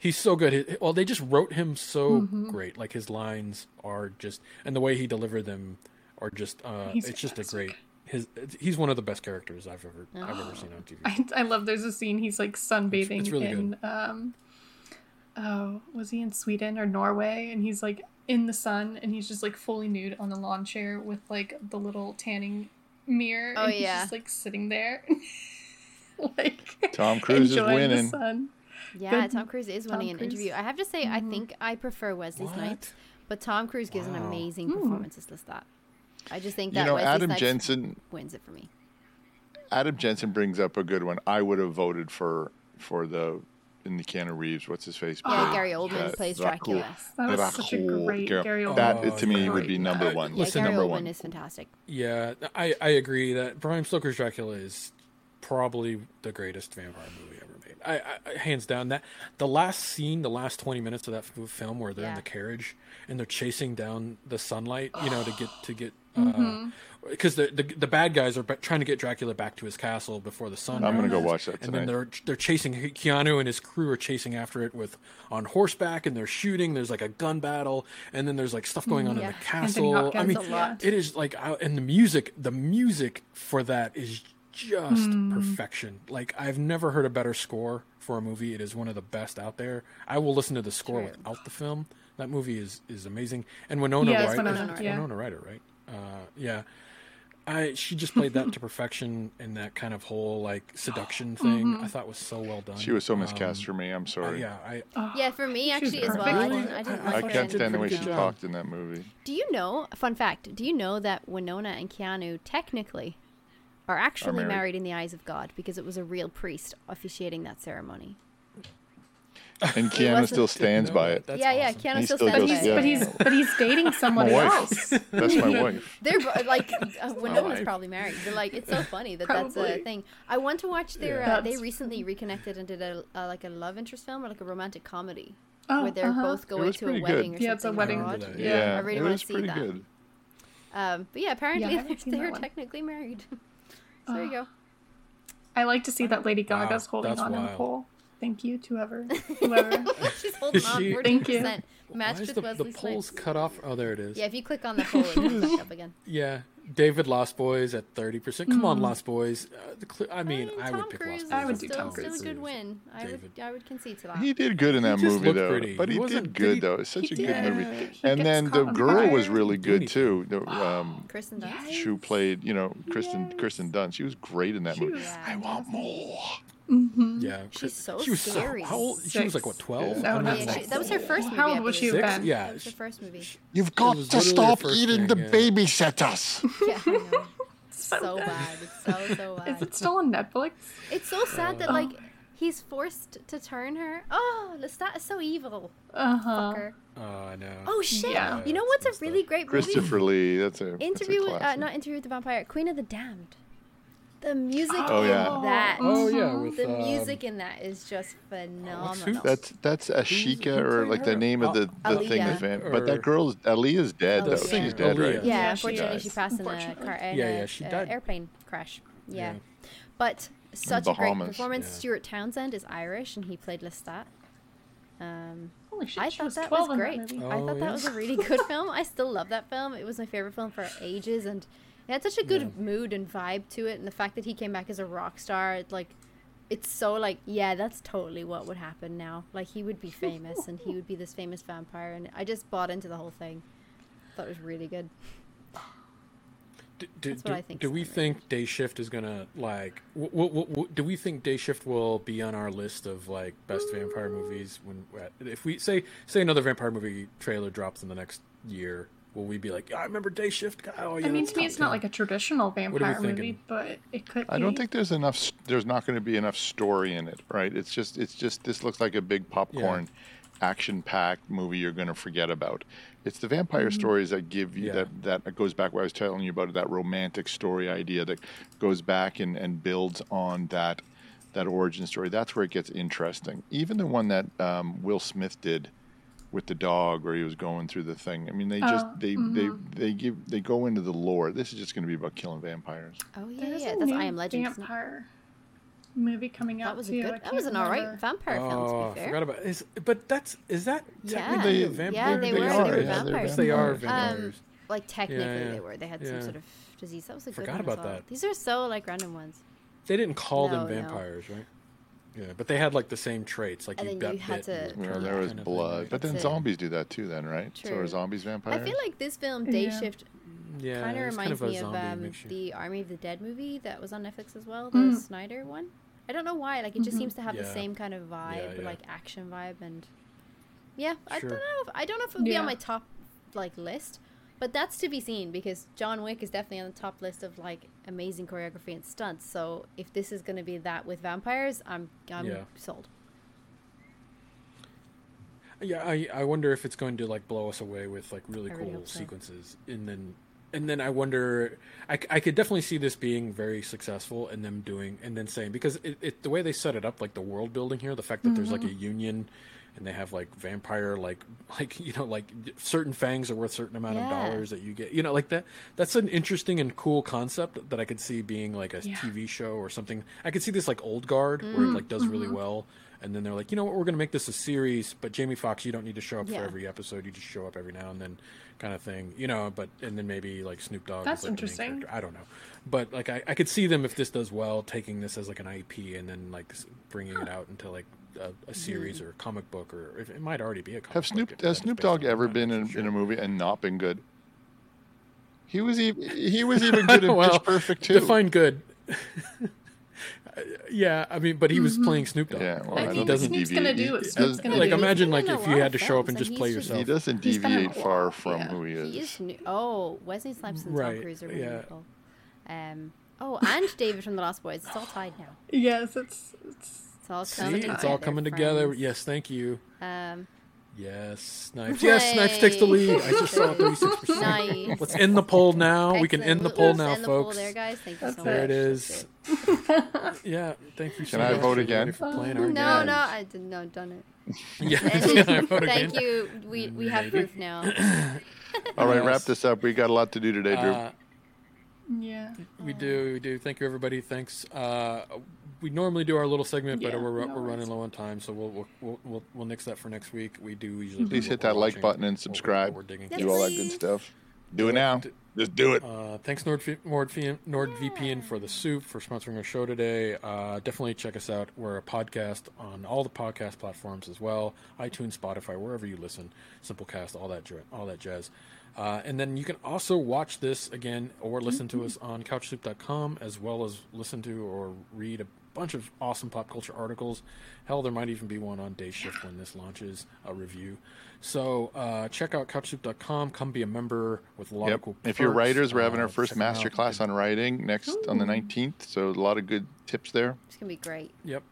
He's so good. He- Well, they just wrote him so Mm-hmm. great. Like his lines are just, and the way he delivered them are just. Uh, He's it's just a great. His he's one of the best characters I've ever I've ever seen on TV. I, I love there's a scene he's like sunbathing it's really in um oh was he in Sweden or Norway and he's like in the sun and he's just like fully nude on a lawn chair with like the little tanning mirror Oh, and he's yeah. just like sitting there like Tom Cruise is winning. The sun. Yeah, Good. Tom Cruise is winning Tom an interview. Mm-hmm. I have to say, I think I prefer Wesley Snipes, but Tom Cruise gives an amazing Hmm. performance as Lestat. I just think You that know, Wesley Adam Snipes Jensen. wins it for me. Adam Jensen brings up a good one. I would have voted for for the in the Keanu Reeves. What's his face? Yeah. Gary Oldman Uh, plays Dracula. Dracula. That was such a great Gar- Gary Oldman. That Oh, to me yeah. would be number one. Yeah, Listen, Gary number Oldman one. is fantastic. Yeah, I, I agree that Bram Stoker's Dracula is probably the greatest vampire movie ever made. I, I hands down that the last scene, the last twenty minutes of that film where they're in the carriage and they're chasing down the sunlight, you know, to get to get Mm-hmm. Because the, the the bad guys are trying to get Dracula back to his castle before the sun. I'm gonna go watch that Tonight. And then they're they're chasing Keanu and his crew are chasing after it with on horseback and they're shooting. There's like a gun battle and then there's like stuff going on Yeah. in the castle. I mean, it is like and the music the music for that is just Hmm. perfection like i've never heard a better score for a movie it is one of the best out there i will listen to the score True. without the film that movie is is amazing and winona Yeah, ryder Winona, is- yeah. winona ryder right uh yeah I she just played that to perfection in that kind of whole like seduction thing. Mm-hmm. I thought was so well done. She was so Um, miscast for me. I'm uh, sorry. yeah, I Yeah, for me actually as well. perfect. I didn't, I didn't I- I like thought can't she did a stand the way she job. talked in that movie. Do you know? Fun fact: Do you know that Winona and Keanu technically are actually married. married. in the eyes of God because it was a real priest officiating that ceremony? And Keanu wasn't- still stands by it. that's yeah, yeah. awesome. Keanu He still still stands goes, by yeah. it. But he's but he's dating someone My else. wife. That's my wife. They're like uh, Winona's wife. probably married. They're like it's so funny that that's a thing. I want to watch their. Yeah. Uh, they recently reconnected and did a uh, like a love interest film or like a romantic comedy Oh, where they're uh-huh. both going to a wedding good. or Yeah, it's a wedding. remember abroad. that, Yeah, Yeah, I really want to see that. good. Um, but yeah, apparently I haven't seen that they're technically married. so there you go. I like to see that Lady Gaga's holding on to the wild. Pole. Thank you to whoever, whoever. She's holding on She- 14%. Thank you. Why is with the, Wesley the polls Snipes. cut off? Oh, there it is. Yeah, if you click on the poll, it comes up again. Yeah, David Lost Boys at thirty percent. Come on, Lost Boys. Uh, the cl- I mean, I, Tom would pick Cruise Lost Boys. I would is do still, Tom still Cruise. a good win. I would, David. I would concede to that. He did good in that movie, though. pretty. But He he did did good, he- though. It's such a he good movie. He And then the on girl was really good too. The, um, Kristen Dunst. who played, you know, Kristen Yes. Kristen Dunst. She was great in that movie. was Yeah. I want more. Yeah, She's so she was scary. So, how old? She was like what twelve? Yeah. No, Yeah, she, that was her first movie. How old would she believe. Six? Yeah, That was her first movie. You've got to stop first eating thing, the yeah. babysitters. Yeah, I know. So so bad. bad. It's so so bad. Is it still on Netflix? It's so sad that like he's forced to turn her. Oh, Lestat is so evil. Uh huh. Oh, I know. Oh shit! Yeah. You know what's a really great movie? Christopher Lee. That's a that's a Interview with uh, not Interview with the Vampire. Queen of the Damned. The music Oh, in yeah. that. Oh yeah, with The um, music in that is just phenomenal. That's that's Akasha who or played like the name of the, the thing. Aaliyah. Of fan, Or- but that girl's Aaliyah's dead The though. singer, She's dead, right? Aaliyah. Yeah, Yeah, she unfortunately, died. she passed in a car in Yeah, yeah, she died. airplane crash. Yeah, Yeah. but such a great performance. Yeah. Stuart Townsend is Irish, and he played Lestat. Um, Holy shit! I thought was that was great. that movie. I Oh, thought that was a really good film. I still love that film. It was my favorite film for ages, and it had such a good Yeah. mood and vibe to it. And the fact that he came back as a rock star, it, like, it's so like, yeah, that's totally what would happen now. Like he would be famous, and he would be this famous vampire, and I just bought into the whole thing. Thought it was really good. Do, do, do, I think do we think Day Shift is gonna like? W- w- w- do we think Day Shift will be on our list of like best vampire movies when uh, if we say say another vampire movie trailer drops in the next year? Will we be like, I remember Day Shift? Oh yeah. I mean, to me, top it's not like a traditional vampire movie, but it could. I don't think there's enough. There's not going to be enough story in it, right? It's just. It's just. This looks like a big popcorn, action-packed movie you're going to forget about. It's the vampire stories that give you Yeah. that. That goes back. What I was telling you about that romantic story idea that goes back and and builds on that that origin story. That's where it gets interesting. Even the one that um, Will Smith did with the dog where he was going through the thing. I mean, they just Oh, they they they give they go into the lore. This is just going to be about killing vampires. Oh yeah, There's yeah. That's I Am Legend. vampire movie coming out That was a too. I good. That was an alright remember. vampire film. Oh, To be fair. forgot about is but that's is that technically They- a vampire? yeah, they, They were. are, they were yeah, they're vampires. They are vampires. Um, like technically yeah, they were. They had yeah. some sort of disease. That was a good Forgot one as about well. that. These are so like random ones. They didn't call No, them no. vampires, right? Yeah, but they had like the same traits. Like And you then got you had bit to- and Yeah, turned there was kind of thing, blood, but then it. zombies do that too. Then, right? So are zombies vampires? I feel like this film, Day Yeah. Shift, yeah, kind of reminds me of um, the Army of the Dead movie that was on Netflix as well, the Mm. Snyder one. I don't know why. Like it just seems to have the same kind of vibe, yeah. like action vibe, and yeah, I don't know. If, I don't know if it would be on my top like list, but that's to be seen because John Wick is definitely on the top list of like amazing choreography and stunts. So if this is going to be that with vampires, I'm I'm Yeah. sold. Yeah, I I wonder if it's going to like blow us away with like really I really cool so. sequences, and then and then I wonder. I, I could definitely see this being very successful, and them doing and then saying because it, it the way they set it up, like the world building here, the fact that there's like mm-hmm. a union. And they have like vampire, like like you know, like certain fangs are worth certain amount of dollars that you get. You know, like that. That's an interesting and cool concept that I could see being like a Yeah. TV show or something. I could see this like Old Guard, where it mm-hmm. like does really mm-hmm. well, and then they're like, you know what, we're going to make this a series, but Jamie Foxx you don't need to show up Yeah. for every episode. You just show up every now and then, kind of thing. You know, but and then maybe like Snoop Dogg. That's is, like, interesting. I don't know, but like I, I could see them if this does well, taking this as like an IP and then like bringing it out into like a, a series or a comic book, or if it might already be a comic Have book Snoop if that has Snoop Dogg ever been in, for in a movie and not been good? He was even he was even good in well, Pitch Perfect too. define good. yeah, I mean, but he was playing Snoop Dogg. Yeah, well, Like, I he don't doesn't think Snoop's gonna deviate. do what Snoop's gonna like do. imagine like if you had to show up and films, just play just- yourself. He doesn't He's been in deviate far from yeah. who he is. He is Sno- oh Wesley Snipes and Right, Tom Cruise are really yeah. cool. Um. Oh, and David from the Lost Boys. It's all tied now. Yes, it's it's It's all See, coming it's together. all coming together. friends. Yes, thank you. Um. Yes, Snipes. Yes, Snipes takes the lead. I just saw thirty-six percent. Nice. Let's end the poll now. We can end the poll Let's now, end the poll folks. there, guys. Thank you That's so it. much. There it That's is. it. Yeah, thank you. so Can I much, vote again? For playing our No, game. no, I did not done it. Yeah, And can I vote thank again? you. We we have proof now. All right, Yes. wrap this up. We got a lot to do today, Drew. Uh, yeah. We do, we do. Thank you, everybody. Thanks. Uh, we normally do our little segment, but we're, no we're running low on time, so we'll we'll, we'll we'll we'll nix that for next week. We do usually. Please do hit that we're like button and subscribe. we're digging Yes, do all that good stuff. Do it now. D- Just do it. Uh, thanks NordV- NordVPN, for the soup for sponsoring our show today. Uh, definitely check us out. We're a podcast on all the podcast platforms as well: iTunes, Spotify, wherever you listen. Simplecast, all that, all that jazz. Uh, and then you can also watch this again or listen to us on CouchSoup.com, as well as listen to or read a bunch of awesome pop culture articles. Hell, there might even be one on Day Shift when this launches a review. So uh, check out CouchSoup.com. Come be a member with a lot Yep. of cool. If you're writers, we're having Uh, our first check 'em out. master class on writing next on the 19th. So a lot of good tips there. It's gonna be great. Yep.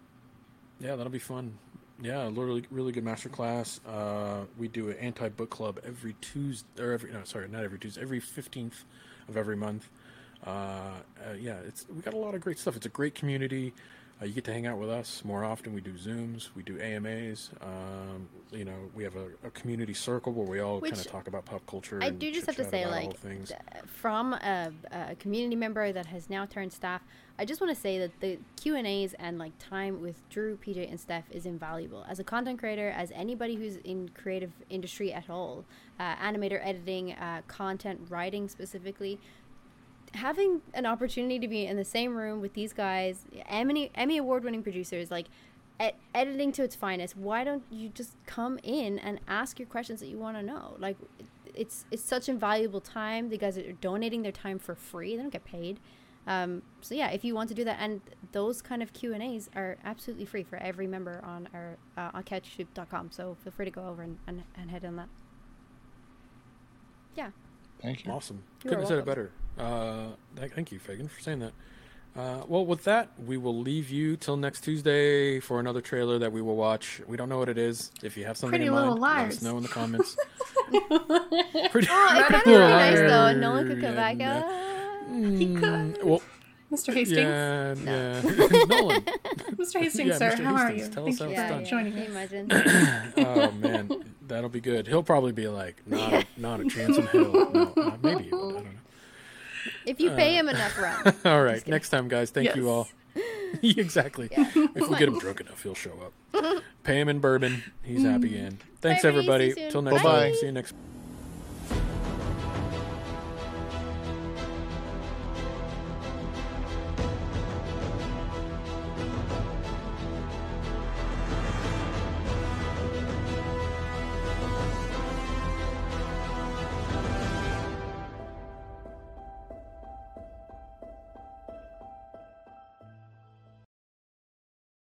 Yeah, that'll be fun. Yeah, really, really good master class. Uh, we do an anti book club every Tuesday, or every no, sorry, not every Tuesday, every fifteenth of every month. Uh, uh, yeah, it's we got a lot of great stuff. It's a great community. Uh, you get to hang out with us more often. We do Zooms, we do AMAs. Um, you know, we have a, a community circle where we all kind of talk about pop culture. I do just have to say, like, th- from a, a community member that has now turned staff, I just want to say that the Q and A's and like time with Drew, PJ, and Steph is invaluable. As a content creator, as anybody who's in creative industry at all, uh, animator, editing, uh, content writing specifically, having an opportunity to be in the same room with these guys, Emmy Emmy award winning producers, like ed- editing to its finest. Why don't you just come in and ask your questions that you want to know? Like, it's it's such invaluable time. The guys are donating their time for free. They don't get paid. Um, so yeah, if you want to do that, and those kind of Q and A's are absolutely free for every member on our uh, on CouchSoup.com. So feel free to go over and, and, and head on that. Yeah. Thank you. Awesome. You Couldn't have said it better. Uh, thank you, Fagan, for saying that. Uh, well, with that, we will leave you till next Tuesday for another trailer that we will watch. We don't know what it is. If you have something Pretty in Little mind, let us know in the comments. Pretty Oh, it kind of Little would be nice though. Liars. No one could come back. Yeah, Uh, Mm, well, Mr. Hastings. yeah, yeah. Nolan. Mr. Hastings, Yeah, sir, Mr. how are you? tell Thank us how you it's for done. joining me. you us. imagine? oh man, that'll be good. He'll probably be like, not, a, not a chance in hell. No, uh, maybe he would. I don't know. if you pay him enough rent. All right, next time, guys. Thank you all. exactly. If we get him drunk enough, he'll show up. Pay him in bourbon. He's happy and thanks Bye, everybody. everybody. See you soon. Till next Bye-bye. time. See you next.